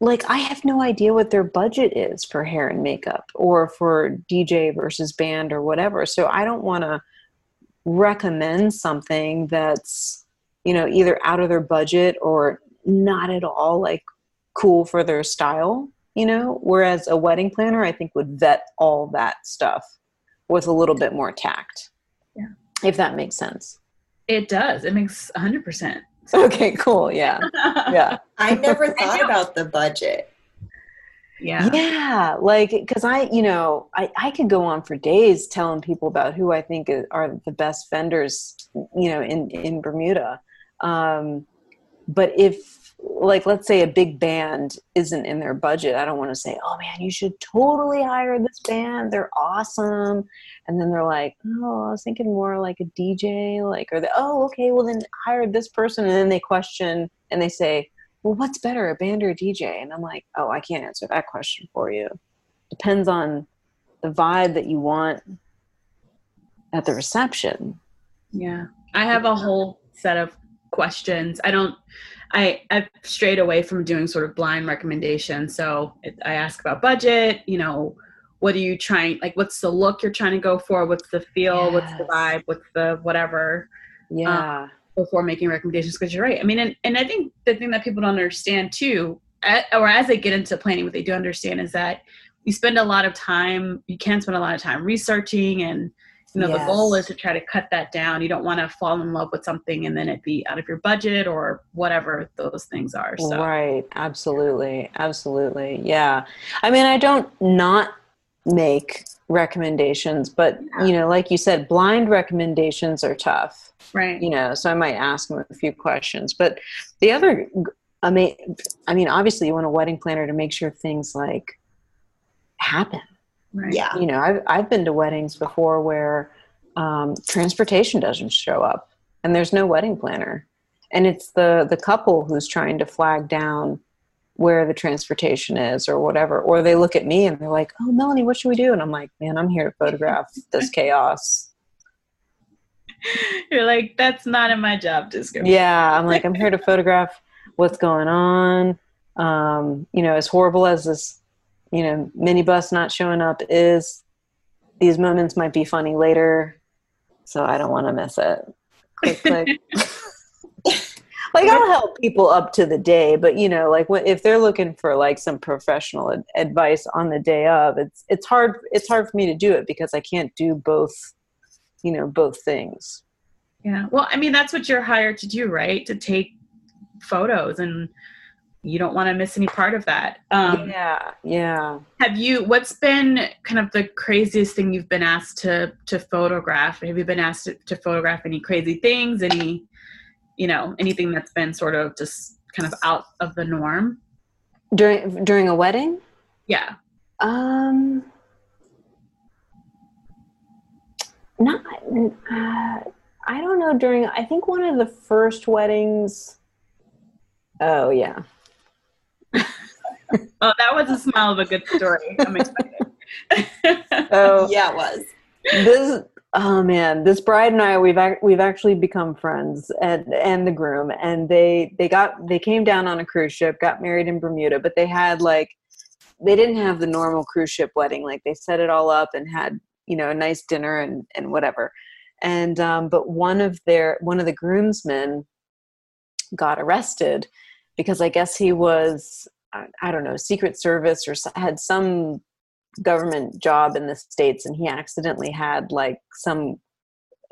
like I have no idea what their budget is for hair and makeup or for DJ versus band or whatever. So I don't want to recommend something that's you know either out of their budget or not at all like cool for their style you know? Whereas a wedding planner i think would vet all that stuff with a little bit more tact. Yeah. If that makes sense. It does. It makes 100% sense. okay cool. Yeah. Yeah. I never thought about the budget yeah. Yeah like because i you know I, I could go on for days telling people about who i think are the best vendors you know in in bermuda um but if like let's say a big band isn't in their budget i don't want to say oh man you should totally hire this band they're awesome and then they're like oh i was thinking more like a dj like or the oh okay well then hire this person and then they question and they say well, what's better, a band or a DJ? And I'm like, oh, I can't answer that question for you. Depends on the vibe that you want at the reception. Yeah. I have a whole set of questions. I don't, I, I've strayed away from doing sort of blind recommendations. So it, I ask about budget, you know, what are you trying, like, what's the look you're trying to go for? What's the feel? Yes. What's the vibe? What's the whatever? Yeah. Um, before making recommendations because you're right. I mean, and, and I think the thing that people don't understand too, at, or as they get into planning, what they do understand is that you spend a lot of time, you can spend a lot of time researching and you know yes. the goal is to try to cut that down you don't want to fall in love with something and then it be out of your budget or whatever those things are so. right absolutely absolutely yeah i mean i don't not make recommendations but yeah. you know like you said blind recommendations are tough right. you know so i might ask them a few questions. But the other i mean i mean obviously you want a wedding planner to make sure things like happen. Right. Yeah. You know i've, I've been to weddings before where um, transportation doesn't show up and there's no wedding planner. And it's the the couple who's trying to flag down where the transportation is or whatever or they look at me and they're like oh melanie what should we do? And i'm like man i'm here to photograph this chaos. You're like that's not in my job description. Yeah i'm like i'm here to photograph what's going on. Um, you know as horrible as this you know minibus not showing up is these moments might be funny later so i don't want to miss it. Click click like I'll help people up to the day, but you know, like if they're looking for like some professional ad- advice on the day of, it's it's hard it's hard for me to do it because I can't do both, you know, both things. Yeah. Well, I mean, that's what you're hired to do, right? To take photos and you don't want to miss any part of that. Um, yeah, yeah. Have you? What's been kind of the craziest thing you've been asked to to photograph? Have you been asked to, to photograph any crazy things? Any you know anything that's been sort of just kind of out of the norm. During during a wedding? Yeah. Um not uh, i don't know during i think one of the first weddings oh yeah. Oh that was a smile of a good story. I'm excited. Oh. Yeah it was. This oh man. This bride and i we've ac- we've actually become friends and and the groom and they they got they came down on a cruise ship got married in bermuda but they had like they didn't have the normal cruise ship wedding. Like they set it all up and had you know a nice dinner and and whatever. And um but one of their one of the groomsmen got arrested because i guess he was I, I don't know secret service or had some government job in the states and he accidentally had like some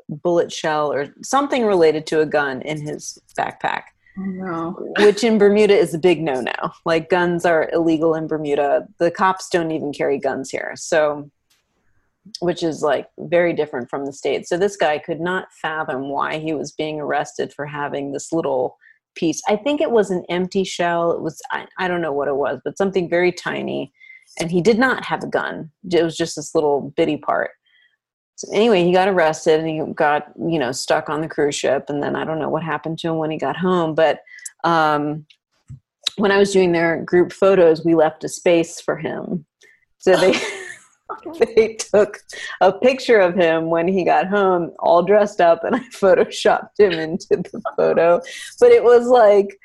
bullet shell or something related to a gun in his backpack. Oh, no. which in bermuda is a big no-no. Like guns are illegal in bermuda. The cops don't even carry guns here. So which is like very different from the states. So this guy could not fathom why he was being arrested for having this little piece. I think it was an empty shell. It was I, I don't know what it was but something very tiny and he did not have a gun. It was just this little bitty part. So anyway, he got arrested and he got you know stuck on the cruise ship, and then I don't know what happened to him when he got home. But um, when I was doing their group photos, we left a space for him, so they. they took a picture of him when he got home all dressed up and i photoshopped him into the photo but it was like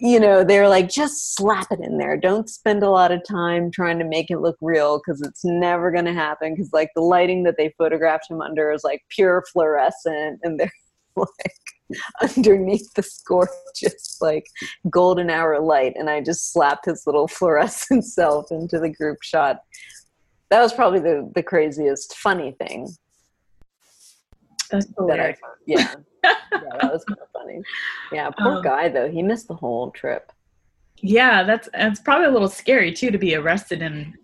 you know, they're like, just slap it in there. Don't spend a lot of time trying to make it look real because it's never going to happen. Because, like, the lighting that they photographed him under is like pure fluorescent, and they're like underneath this gorgeous, like, golden hour light. And I just slapped his little fluorescent self into the group shot. That was probably the, the craziest funny thing. That's hilarious. That I, yeah, that was kind of funny. Yeah, poor um, guy though. He missed the whole trip. Yeah, that's that's probably a little scary too to be arrested in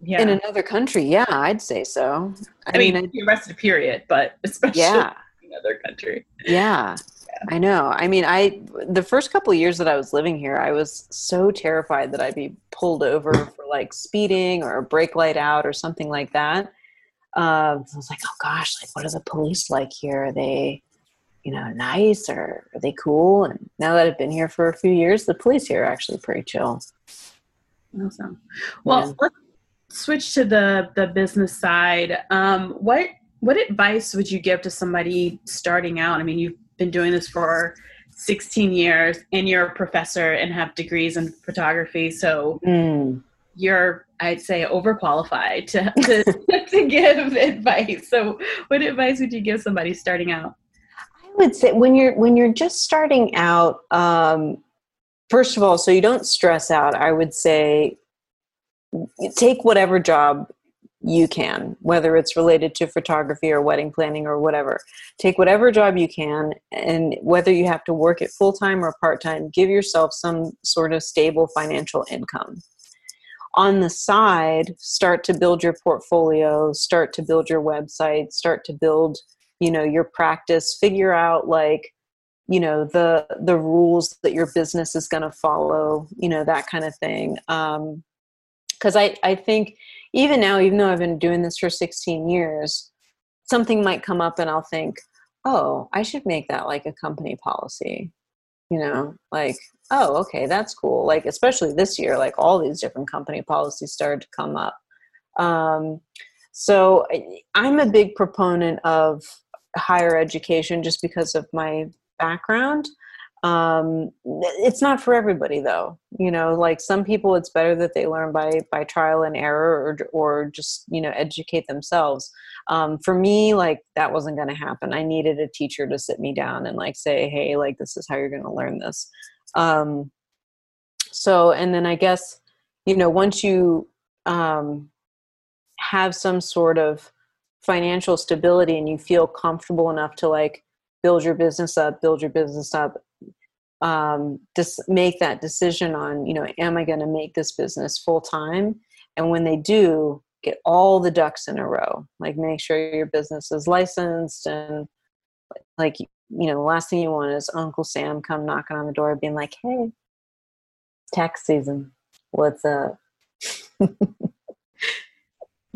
yeah. in another country. Yeah, I'd say so. I, I mean, mean be arrested period, but especially yeah. in another country. Yeah. yeah. I know. I mean, I the first couple years that I was living here, I was so terrified that I'd be pulled over for like speeding or a brake light out or something like that. Um, I was like, oh gosh, like what are the police like here? Are they you know, nice or are they cool? And now that I've been here for a few years, the police here are actually pretty chill. Awesome. Well, yeah. let's switch to the the business side. Um, what what advice would you give to somebody starting out? I mean, you've been doing this for 16 years, and you're a professor and have degrees in photography, so mm. you're I'd say overqualified to to, to give advice. So, what advice would you give somebody starting out? Would say when you're when you're just starting out um, first of all so you don't stress out i would say take whatever job you can whether it's related to photography or wedding planning or whatever. Take whatever job you can and whether you have to work it full-time or part-time give yourself some sort of stable financial income. On the side start to build your portfolio start to build your website start to build you know your practice figure out like you know the the rules that your business is going to follow you know that kind of thing um because i i think even now even though i've been doing this for 16 years something might come up and I'll think, oh, I should make that like a company policy. You know, like, oh, okay, that's cool. Like, especially this year, like all these different company policies started to come up. Um, so I'm a big proponent of higher education just because of my background. Um it's not for everybody though. You know like some people it's better that they learn by by trial and error or or just you know educate themselves. Um for me like that wasn't going to happen. I needed a teacher to sit me down and like say hey like this is how you're going to learn this. Um so and then i guess you know once you um have some sort of financial stability and you feel comfortable enough to like build your business up build your business up um, just make that decision on you know am i going to make this business full time and when they do get all the ducks in a row. Like make sure your business is licensed and like you know the last thing you want is uncle sam come knocking on the door being like hey tax season. What's up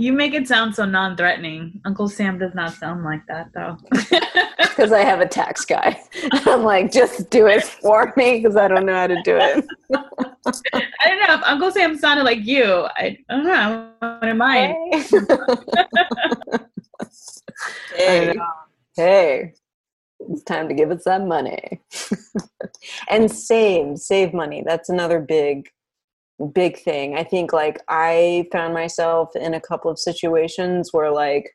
You make it sound so non-threatening. Uncle Sam does not sound like that, though. Because I have a tax guy. I'm like, just do it for me because I don't know how to do it. I don't know if Uncle Sam sounded like you. I, I don't know. What am I? Hey. hey, it's time to give it some money and save, save money. That's another big big thing. I think like I found myself in a couple of situations where like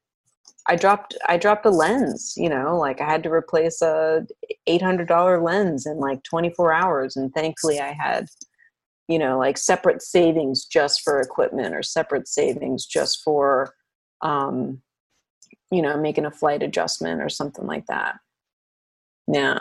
I dropped I dropped a lens, you know, like I had to replace a $800 lens in like 24 hours and thankfully I had you know, like separate savings just for equipment or separate savings just for um you know, making a flight adjustment or something like that. Yeah.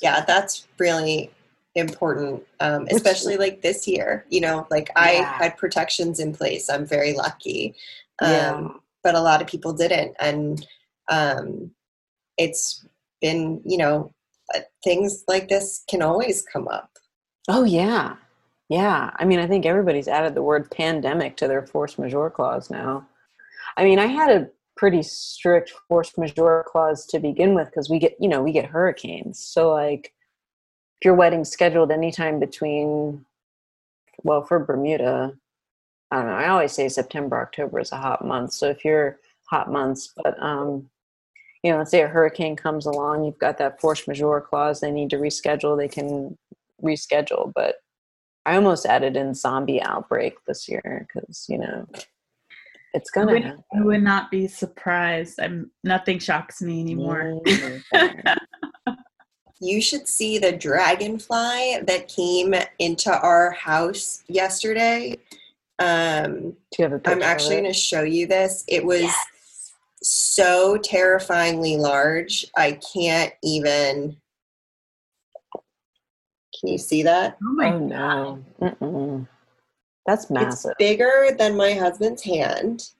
Yeah, that's really important um, especially like this year you know like i yeah. had protections in place i'm very lucky um, yeah. but a lot of people didn't and um, it's been you know uh, things like this can always come up. Oh yeah. Yeah. I mean i think everybody's added the word pandemic to their force majeure clause now. I mean i had a pretty strict force majeure clause to begin with because we get you know we get hurricanes. So like if your wedding's scheduled anytime between well for bermuda i don't know i always say september october is a hot month. So if you're hot months but um you know let's say a hurricane comes along you've got that force majeure clause they need to reschedule they can reschedule. But i almost added in zombie outbreak this year because you know it's gonna I would, I would, not be surprised. I'm nothing shocks me anymore you should see the dragonfly that came into our house yesterday. Um, Do you have a I'm actually going to show you this. It was yes. so terrifyingly large. I can't even. Can you see that? Oh my oh, no. Mm-mm. That's massive. It's bigger than my husband's hand.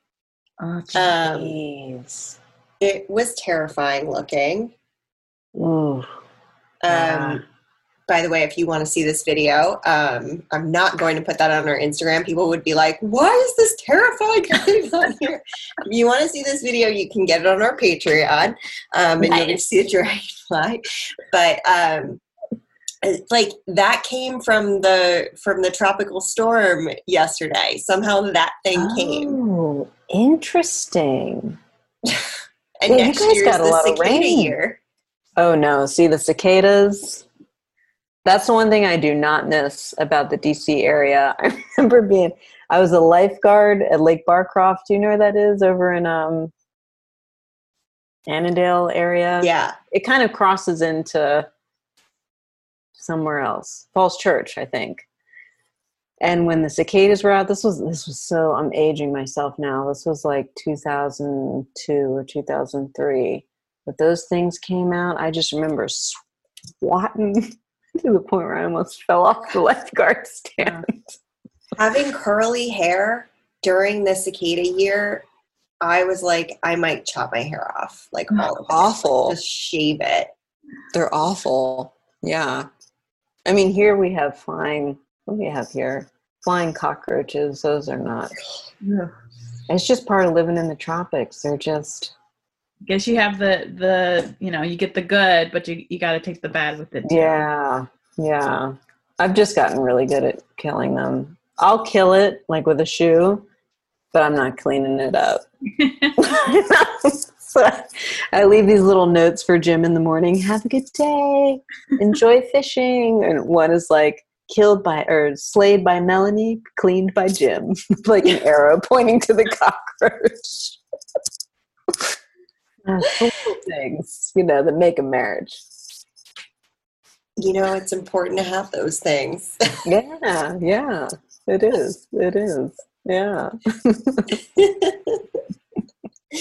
Oh, jeez. Um, it was terrifying looking. Ooh. Um, by the way, if you want to see this video, um, I'm not going to put that on our Instagram. People would be like, why is this terrifying thing on here? if you want to see this video, you can get it on our Patreon um, and nice. you'll see a dragonfly. But um, like that came from the from the tropical storm yesterday. Somehow that thing oh, came. Interesting. and well, next is the cicada year. Oh no, see the cicadas. That's the one thing I do not miss about the DC area. I remember being I was a lifeguard at Lake Barcroft. Do you know where that is? Over in um Annandale area. Yeah. It kind of crosses into somewhere else. Falls Church, I think. And when the cicadas were out, this was this was so I'm aging myself now. This was like 2002 or 2003 but those things came out, I just remember swatting to the point where I almost fell off the lifeguard stand. Having curly hair during the cicada year, I was like, I might chop my hair off. Like all awful. Just shave it. They're awful. Yeah. I mean, here we have flying. What do we have here? Flying cockroaches. Those are not. Yeah. It's just part of living in the tropics. They're just guess you have the the you know you get the good, but you you got to take the bad with it. Too. yeah, yeah. I've just gotten really good at killing them. I'll kill it like with a shoe, but I'm not cleaning it up. so I leave these little notes for Jim in the morning. Have a good day. Enjoy fishing. And one is like killed by or slayed by Melanie, cleaned by Jim, like an arrow pointing to the cockroach. Things, you know, that make a marriage. You know, it's important to have those things. Yeah, yeah, it is. It is. Yeah.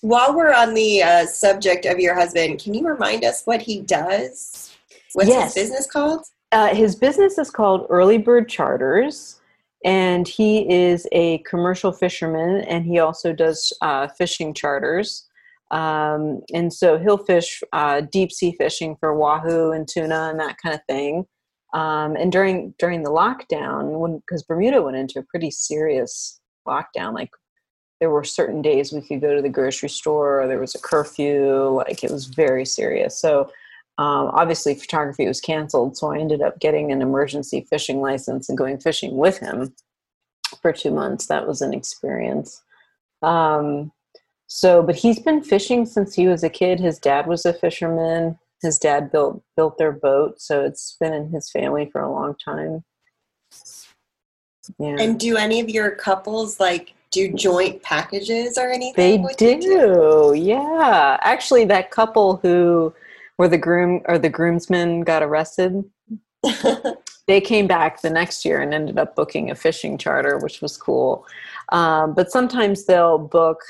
While we're on the uh, subject of your husband, can you remind us what he does? What's Yes. his business called? Uh, his business is called Early Bird Charters, and he is a commercial fisherman, and he also does uh, fishing charters. Um, and so he'll fish uh, deep sea fishing for wahoo and tuna and that kind of thing. Um, and during during the lockdown, because Bermuda went into a pretty serious lockdown, like there were certain days we could go to the grocery store, or there was a curfew, like it was very serious. So um, obviously photography was canceled so i ended up getting an emergency fishing license and going fishing with him for two months that was an experience um, so but he's been fishing since he was a kid his dad was a fisherman his dad built built their boat so it's been in his family for a long time yeah And do any of your couples like do joint packages or anything? They you do, yeah. Actually, that couple who were the groom or the groomsmen got arrested. They came back the next year and ended up booking a fishing charter, which was cool. Um, but sometimes they'll book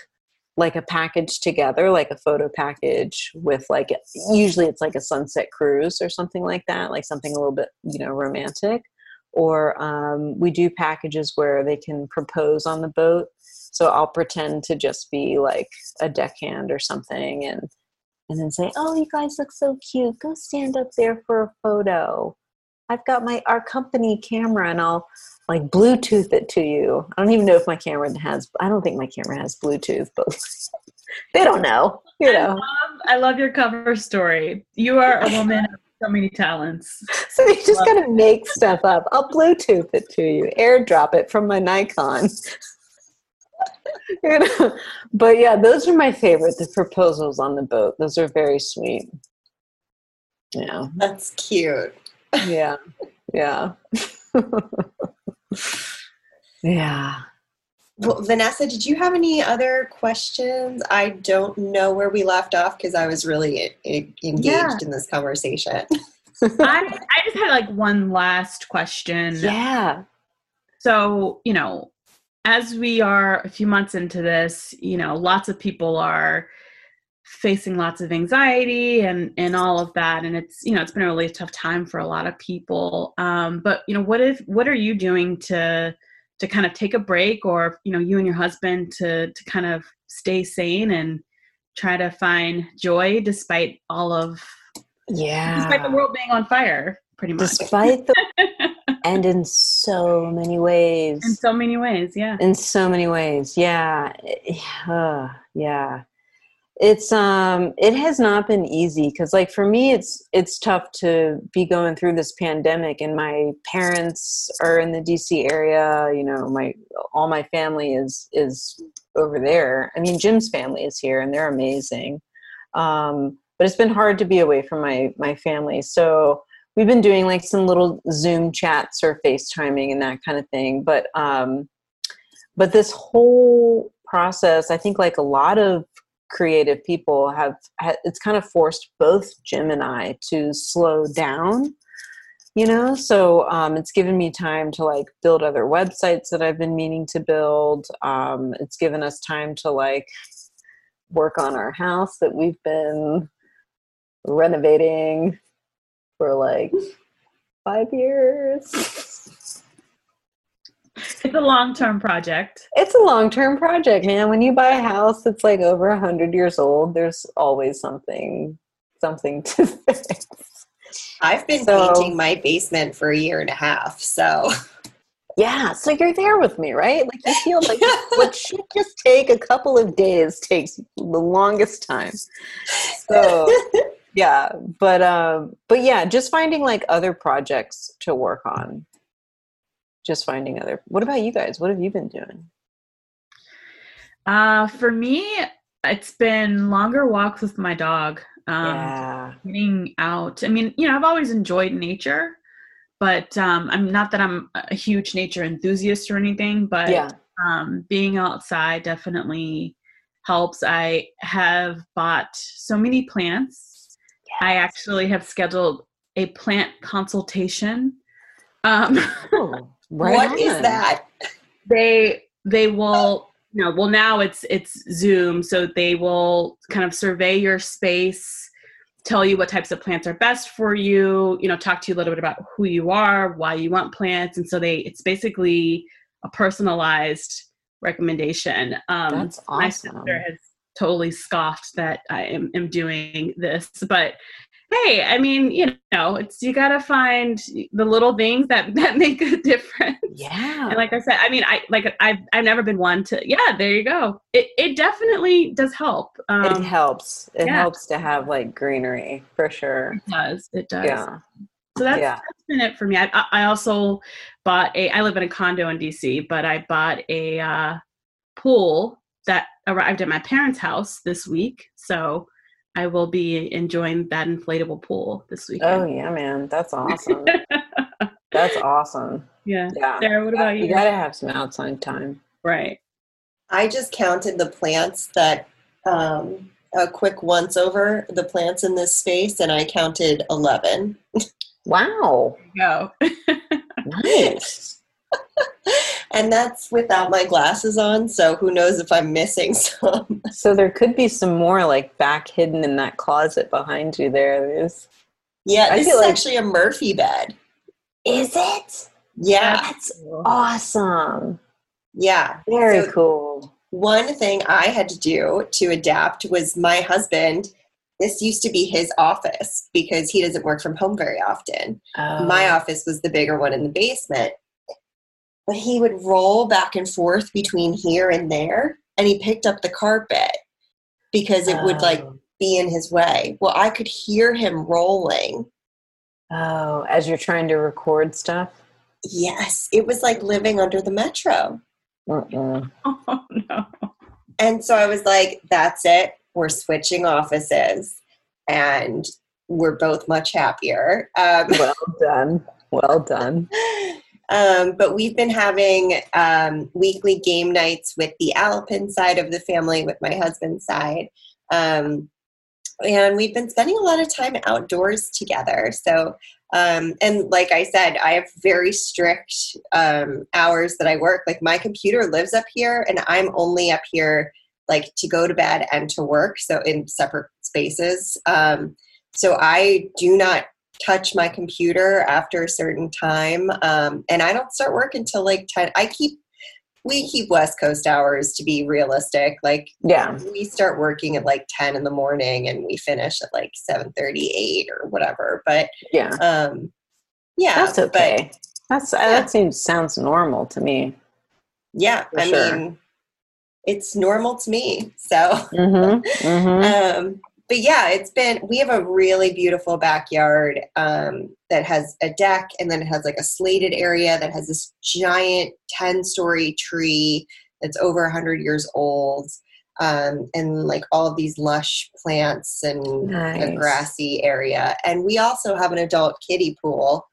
like a package together, like a photo package with like usually it's like a sunset cruise or something like that, like something a little bit you know romantic. Or um, we do packages where they can propose on the boat. So I'll pretend to just be like a deckhand or something, and and then say, "Oh, you guys look so cute. Go stand up there for a photo." I've got my our company camera, and I'll like Bluetooth it to you. I don't even know if my camera has. I don't think my camera has Bluetooth, but they don't know. You I know, love, I love your cover story. You are a woman of so many talents. so you just gotta make stuff up. I'll Bluetooth it to you, AirDrop it from my Nikon. you know, but yeah, those are my favorite. The proposals on the boat; those are very sweet. Yeah, That's cute. Yeah, yeah, yeah. Well, Vanessa, did you have any other questions? I don't know where we left off because I was really engaged Yeah. in this conversation. I, I just had like one last question. Yeah. So, you know, as we are a few months into this, you know, lots of people are facing lots of anxiety and and all of that. And it's you know it's been a really tough time for a lot of people. Um but you know what if what are you doing to to kind of take a break or you know you and your husband to to kind of stay sane and try to find joy despite all of Yeah. despite the world being on fire pretty much? Despite the and in so many ways. in so many ways yeah. In so many ways. Yeah. Uh, yeah it's um it has not been easy because like for me it's it's tough to be going through this pandemic and my parents are in the dc area you know my all my family is is over there. I mean jim's family is here and they're amazing. Um but it's been hard to be away from my my family. So we've been doing like some little zoom chats or facetiming and that kind of thing but um but this whole process i think like a lot of creative people have ha- it's kind of forced both jim and i to slow down you know? So um, it's given me time to like build other websites that i've been meaning to build. Um, it's given us time to like work on our house that we've been renovating for like five years it's a long-term project It's a long term project, man. When you buy a house that's like over a hundred years old, there's always something something to fix. I've been So- painting my basement for a year and a half, so Yeah, so you're there with me, right? Like you feel like what should just take a couple of days takes the longest time. So yeah, but um but yeah, just finding like other projects to work on. Just finding other What about you guys? What have you been doing? Uh for me, it's been longer walks with my dog. Um yeah. getting out. I mean, you know, I've always enjoyed nature but um, I'm not that I'm a huge nature enthusiast or anything, but Yeah. um, being outside definitely helps. I have bought so many plants. I actually have scheduled a plant consultation. Um, Oh, right What is on. that? they they will you know well now it's it's Zoom, so they will kind of survey your space tell you what types of plants are best for you you know talk to you a little bit about who you are why you want plants and so they it's basically a personalized recommendation um That's my sister has totally scoffed that i am, am doing this but hey i mean you know it's you gotta find the little things that that make a difference Yeah. and like I said, I mean, I like I've I've never been one to. Yeah, there you go. It it definitely does help. Um, it helps. It yeah. helps to have like greenery for sure. It does. It does. Yeah. So that's, Yeah. that's been it for me. I, I I also bought a. I live in a condo in DC, but I bought a uh, pool that arrived at my parents' house this week. So I will be enjoying that inflatable pool this weekend. Oh yeah, man. That's awesome. That's awesome. yeah. Yeah. Sarah, what about You you? gotta have some outside time. Right. I just counted the plants that um, a quick once over the plants in this space, and I counted eleven. Wow. Go. Nice. And that's without my glasses on, so who knows if I'm missing some. so there could be some more like back hidden in that closet behind you there. There's Yeah, this is like- actually a Murphy bed. Is it? Yeah, That's awesome. yeah. Very So- cool. One thing I had to do to adapt was my husband. This used to be his office because he doesn't work from home very often. Oh. My office was the bigger one in the basement. But he would roll back and forth between here and there, and he picked up the carpet because it would like Oh. be in his way. Well, I could hear him rolling. Oh, as you're trying to record stuff. Yes, it was like living under the metro. Mm-mm. Oh no. And so I was like, that's it. We're switching offices and we're both much happier. Um, Well done. Well done. um, but we've been having um, weekly game nights with the Alpern side of the family, with my husband's side. Um, and we've been spending a lot of time outdoors together. So, um, and like I said, I have very strict um, hours that I work. Like my computer lives up here, and I'm only up here like to go to bed and to work. So in separate spaces. Um, so I do not touch my computer after a certain time, um, and I don't start work until like ten. I keep we keep West Coast hours to be realistic. Like Yeah. we start working at like 10 in the morning and we finish at like 7.38 or whatever but Yeah. um yeah That's but okay. That's that seems sounds normal to me. yeah For i sure. mean it's normal to me so Mm-hmm. mm-hmm. um but yeah it's been we have a really beautiful backyard um that has a deck and then it has like a slated area that has this giant 10 story tree that's over 100 years old um, and like all of these lush plants and a grassy area. And we also have an adult kiddie pool,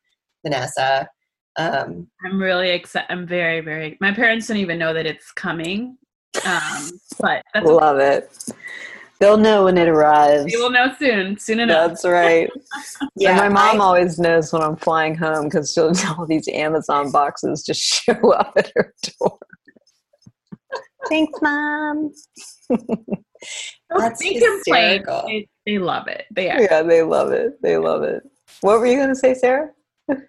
Vanessa. Um, I'm really excited. I'm very, very. My parents don't even know that it's coming, um, but that's okay. Love it. They'll know when it arrives. they will know soon. Soon enough. That's right. yeah, and my mom I- always knows when I'm flying home because she'll all these Amazon boxes just show up at her door. Thanks, mom. That's they complain. hysterical. They, they love it. They are. Yeah, they love it. They love it. What were you going to say, Sarah?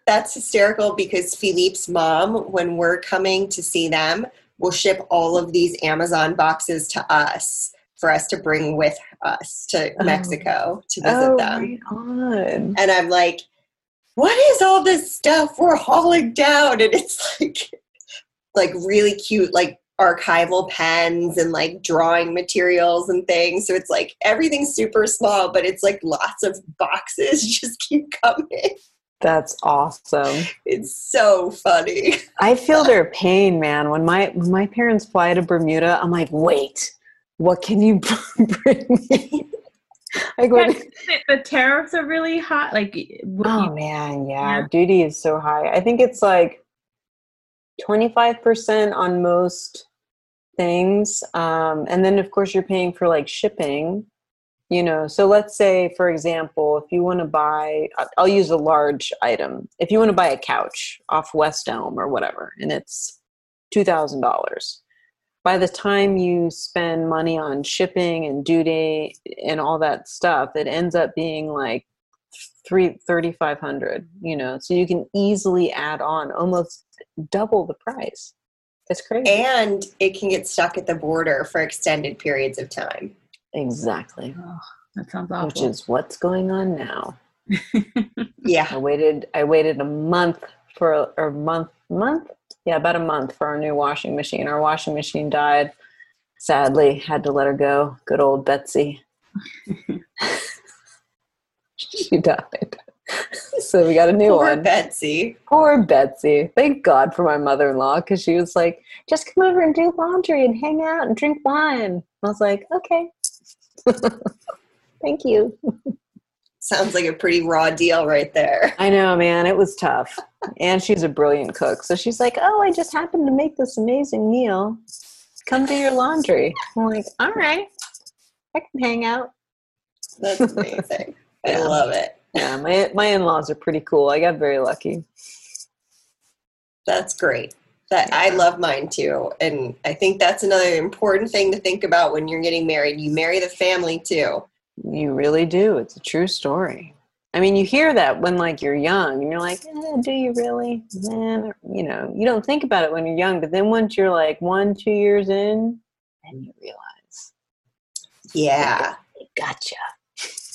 that's hysterical because Philippe's mom, when we're coming to see them, will ship all of these Amazon boxes to us for us to bring with us to Oh. Mexico to visit oh, them. right. And I'm like, what is all this stuff we're hauling down? And it's like like really cute like archival pens and like drawing materials and things. So it's like everything's super small, but it's like lots of boxes just keep coming. That's awesome. It's so funny. I feel their pain, man. When my when my parents fly to Bermuda, I'm like, wait, what can you bring me? like when, the tariffs are really high. Like, oh you, man, yeah, yeah, duty is so high. I think it's like twenty five percent on most things, um, and then of course you're paying for like shipping you know so let's say for example if you want to buy i'll use a large item if you want to buy a couch off west elm or whatever and it's $2000 by the time you spend money on shipping and duty and all that stuff it ends up being like three thirty five hundred you know so you can easily add on almost double the price it's crazy and it can get stuck at the border for extended periods of time Exactly. Oh, that sounds awful. Which is what's going on now. yeah. I waited I waited a month for a, a month month? Yeah, about a month for our new washing machine. Our washing machine died. Sadly, had to let her go. Good old Betsy. she died. so we got a new Poor one. Betsy. Poor Betsy. Thank God for my mother in law because she was like, just come over and do laundry and hang out and drink wine. I was like, okay. Thank you. Sounds like a pretty raw deal right there. I know, man. It was tough. and she's a brilliant cook. So she's like, oh, I just happened to make this amazing meal. Come do your laundry. I'm like, all right. I can hang out. That's amazing. I yeah. love it. Yeah, my my in-laws are pretty cool. I got very lucky. That's great that yeah. I love mine too. And I think that's another important thing to think about when you're getting married. You marry the family too. You really do. It's a true story. I mean, you hear that when like you're young and you're like, eh, do you really? Man, you know, you don't think about it when you're young, but then once you're like one, two years in, then you realize. Yeah. Gotcha.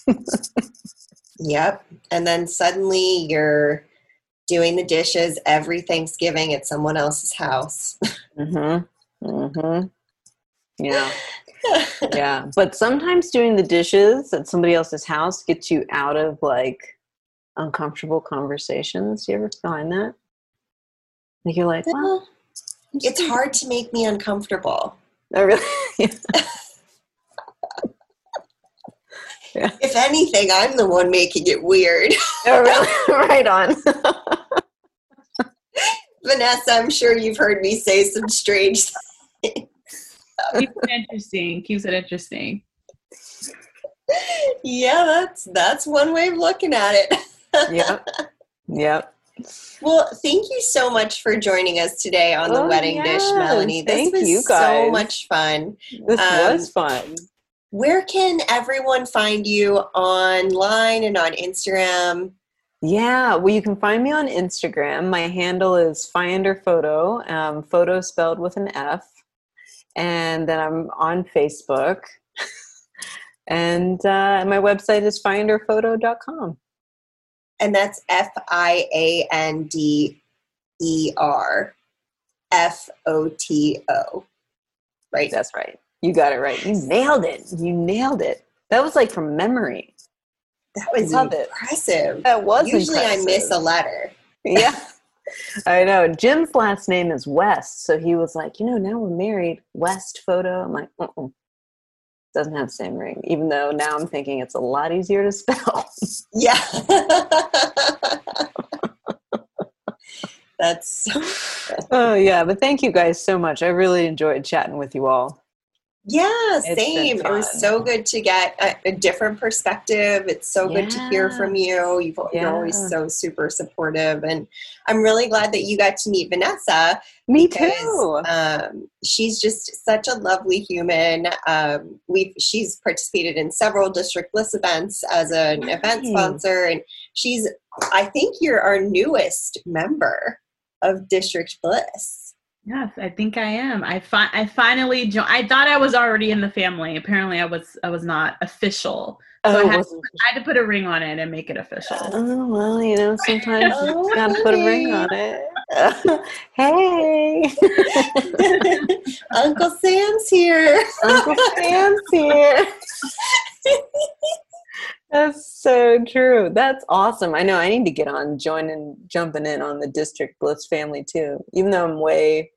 yep. And then suddenly you're doing the dishes every Thanksgiving at someone else's house. mm-hmm. Mm-hmm. Yeah. yeah. But sometimes doing the dishes at somebody else's house gets you out of like uncomfortable conversations. You ever find that? Like you're like, well, it's hard to make me uncomfortable. Oh, really? yeah. If anything, I'm the one making it weird. oh, really? right on. Vanessa, I'm sure you've heard me say some strange things. Keeps it interesting. Keeps it interesting. Yeah, that's that's one way of looking at it. yep. Yep. Well, thank you so much for joining us today on the oh, Wedding yes. Dish, Melanie. This thank was you guys. so much fun. This um, was fun. Where can everyone find you online and on Instagram? Yeah, well, you can find me on Instagram. My handle is Fiander Photo, um, photo spelled with an F. And then I'm on Facebook. and uh, my website is fianderfoto.com. And that's F I A N D E R F O T O. Right? That's right. You got it right. You nailed it. You nailed it. That was like from memory. That was impressive. It. That was Usually impressive. I miss a letter. yeah. I know. Jim's last name is West. So he was like, you know, now we're married. West photo. I'm like, uh Doesn't have the same ring. Even though now I'm thinking it's a lot easier to spell. yeah. That's Oh yeah, but thank you guys so much. I really enjoyed chatting with you all. Yeah, same. It was so good to get a, a different perspective. It's so yeah. good to hear from you. you are yeah. always so super supportive, and I'm really glad that you got to meet Vanessa. Me because, too. Um, she's just such a lovely human. Um, we she's participated in several District Bliss events as an nice. event sponsor, and she's I think you're our newest member of District Bliss. Yes, I think I am. I fi- I finally joined. I thought I was already in the family. Apparently, I was. I was not official. So oh, I, had to, I, had to, put a ring on it and make it official. Oh well, you know, sometimes you gotta put a ring on it. hey, Uncle Sam's here. Uncle Sam's here. That's so true. That's awesome. I know I need to get on joining, jumping in on the District Bliss family too, even though I'm way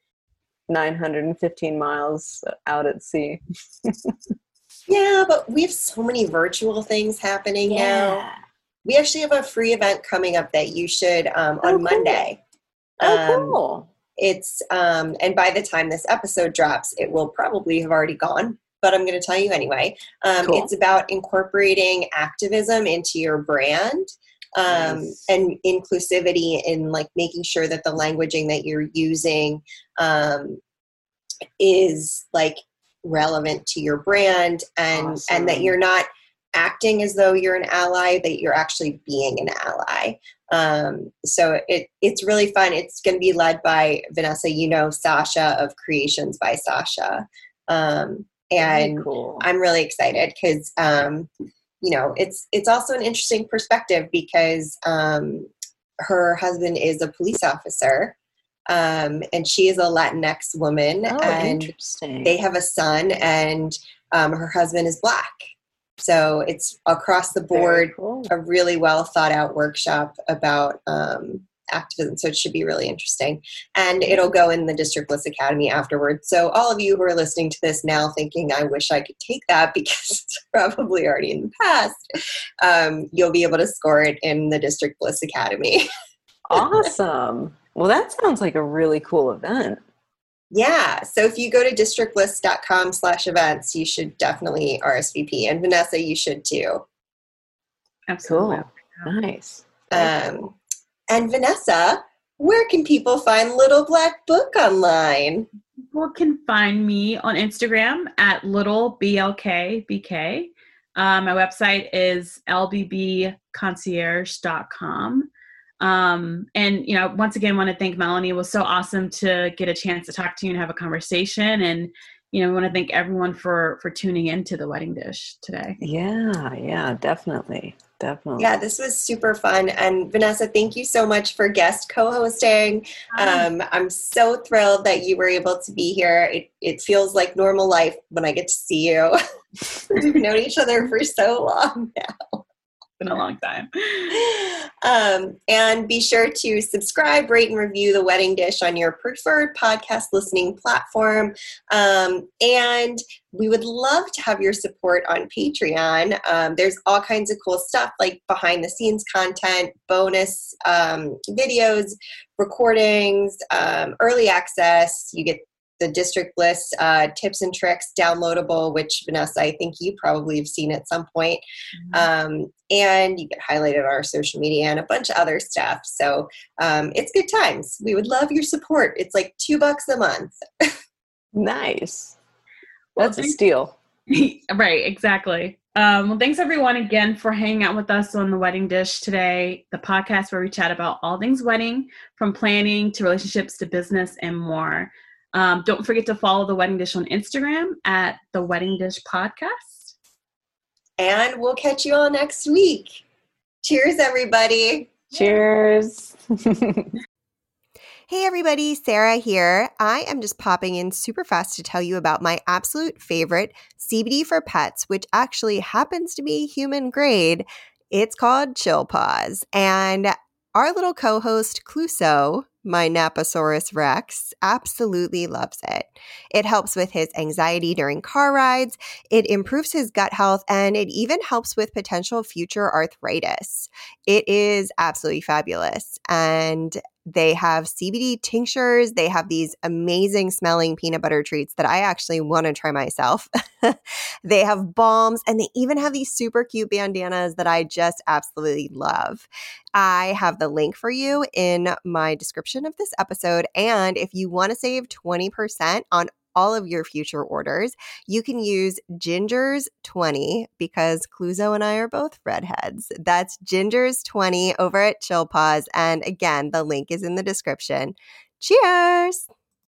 915 miles out at sea. yeah, but we have so many virtual things happening yeah. now. We actually have a free event coming up that you should um, on oh, cool. Monday. Oh, um, cool. It's um, and by the time this episode drops, it will probably have already gone. But I'm going to tell you anyway. Um, cool. It's about incorporating activism into your brand um, nice. and inclusivity in like making sure that the languaging that you're using um, is like relevant to your brand and awesome. and that you're not acting as though you're an ally that you're actually being an ally um, so it it's really fun it's going to be led by vanessa you know sasha of creations by sasha um, and cool. i'm really excited because um, you know it's it's also an interesting perspective because um, her husband is a police officer um, and she is a latinx woman oh, and they have a son and um, her husband is black so it's across the board cool. a really well thought out workshop about um, activism. So it should be really interesting. And it'll go in the District Bliss Academy afterwards. So all of you who are listening to this now thinking, I wish I could take that because it's probably already in the past, um, you'll be able to score it in the District Bliss Academy. awesome. Well, that sounds like a really cool event. Yeah. So if you go to districtbliss.com slash events, you should definitely RSVP. And Vanessa, you should too. Absolutely. Cool. Nice. Um, and Vanessa, where can people find Little Black Book online? People can find me on Instagram at little blkbk. Uh, my website is lbbconcierge.com. Um, and you know, once again, want to thank Melanie. It was so awesome to get a chance to talk to you and have a conversation. And you know, we want to thank everyone for for tuning in to the wedding dish today. Yeah, yeah, definitely. Definitely. Yeah, this was super fun. And Vanessa, thank you so much for guest co hosting. Um, I'm so thrilled that you were able to be here. It, it feels like normal life when I get to see you. We've known each other for so long now been a long time. Um, and be sure to subscribe, rate, and review The Wedding Dish on your preferred podcast listening platform. Um, and we would love to have your support on Patreon. Um, there's all kinds of cool stuff like behind the scenes content, bonus um, videos, recordings, um, early access. You get the District Bliss uh, tips and tricks downloadable, which Vanessa, I think you probably have seen at some point. Mm-hmm. Um, and you get highlighted on our social media and a bunch of other stuff. So um, it's good times. We would love your support. It's like two bucks a month. nice. That's well, a steal. right, exactly. Um, well, thanks everyone again for hanging out with us on the Wedding Dish today, the podcast where we chat about all things wedding, from planning to relationships to business and more. Um, don't forget to follow the Wedding Dish on Instagram at the Wedding Dish Podcast. And we'll catch you all next week. Cheers, everybody. Cheers. Hey everybody, Sarah here. I am just popping in super fast to tell you about my absolute favorite CBD for pets, which actually happens to be human grade. It's called Chill Paws. And our little co host, Cluso, my Naposaurus Rex, absolutely loves it. It helps with his anxiety during car rides, it improves his gut health, and it even helps with potential future arthritis. It is absolutely fabulous. And they have CBD tinctures. They have these amazing smelling peanut butter treats that I actually want to try myself. they have balms and they even have these super cute bandanas that I just absolutely love. I have the link for you in my description of this episode. And if you want to save 20% on all of your future orders, you can use Ginger's 20 because Cluzo and I are both redheads. That's Ginger's 20 over at Chill Paws. And again, the link is in the description. Cheers!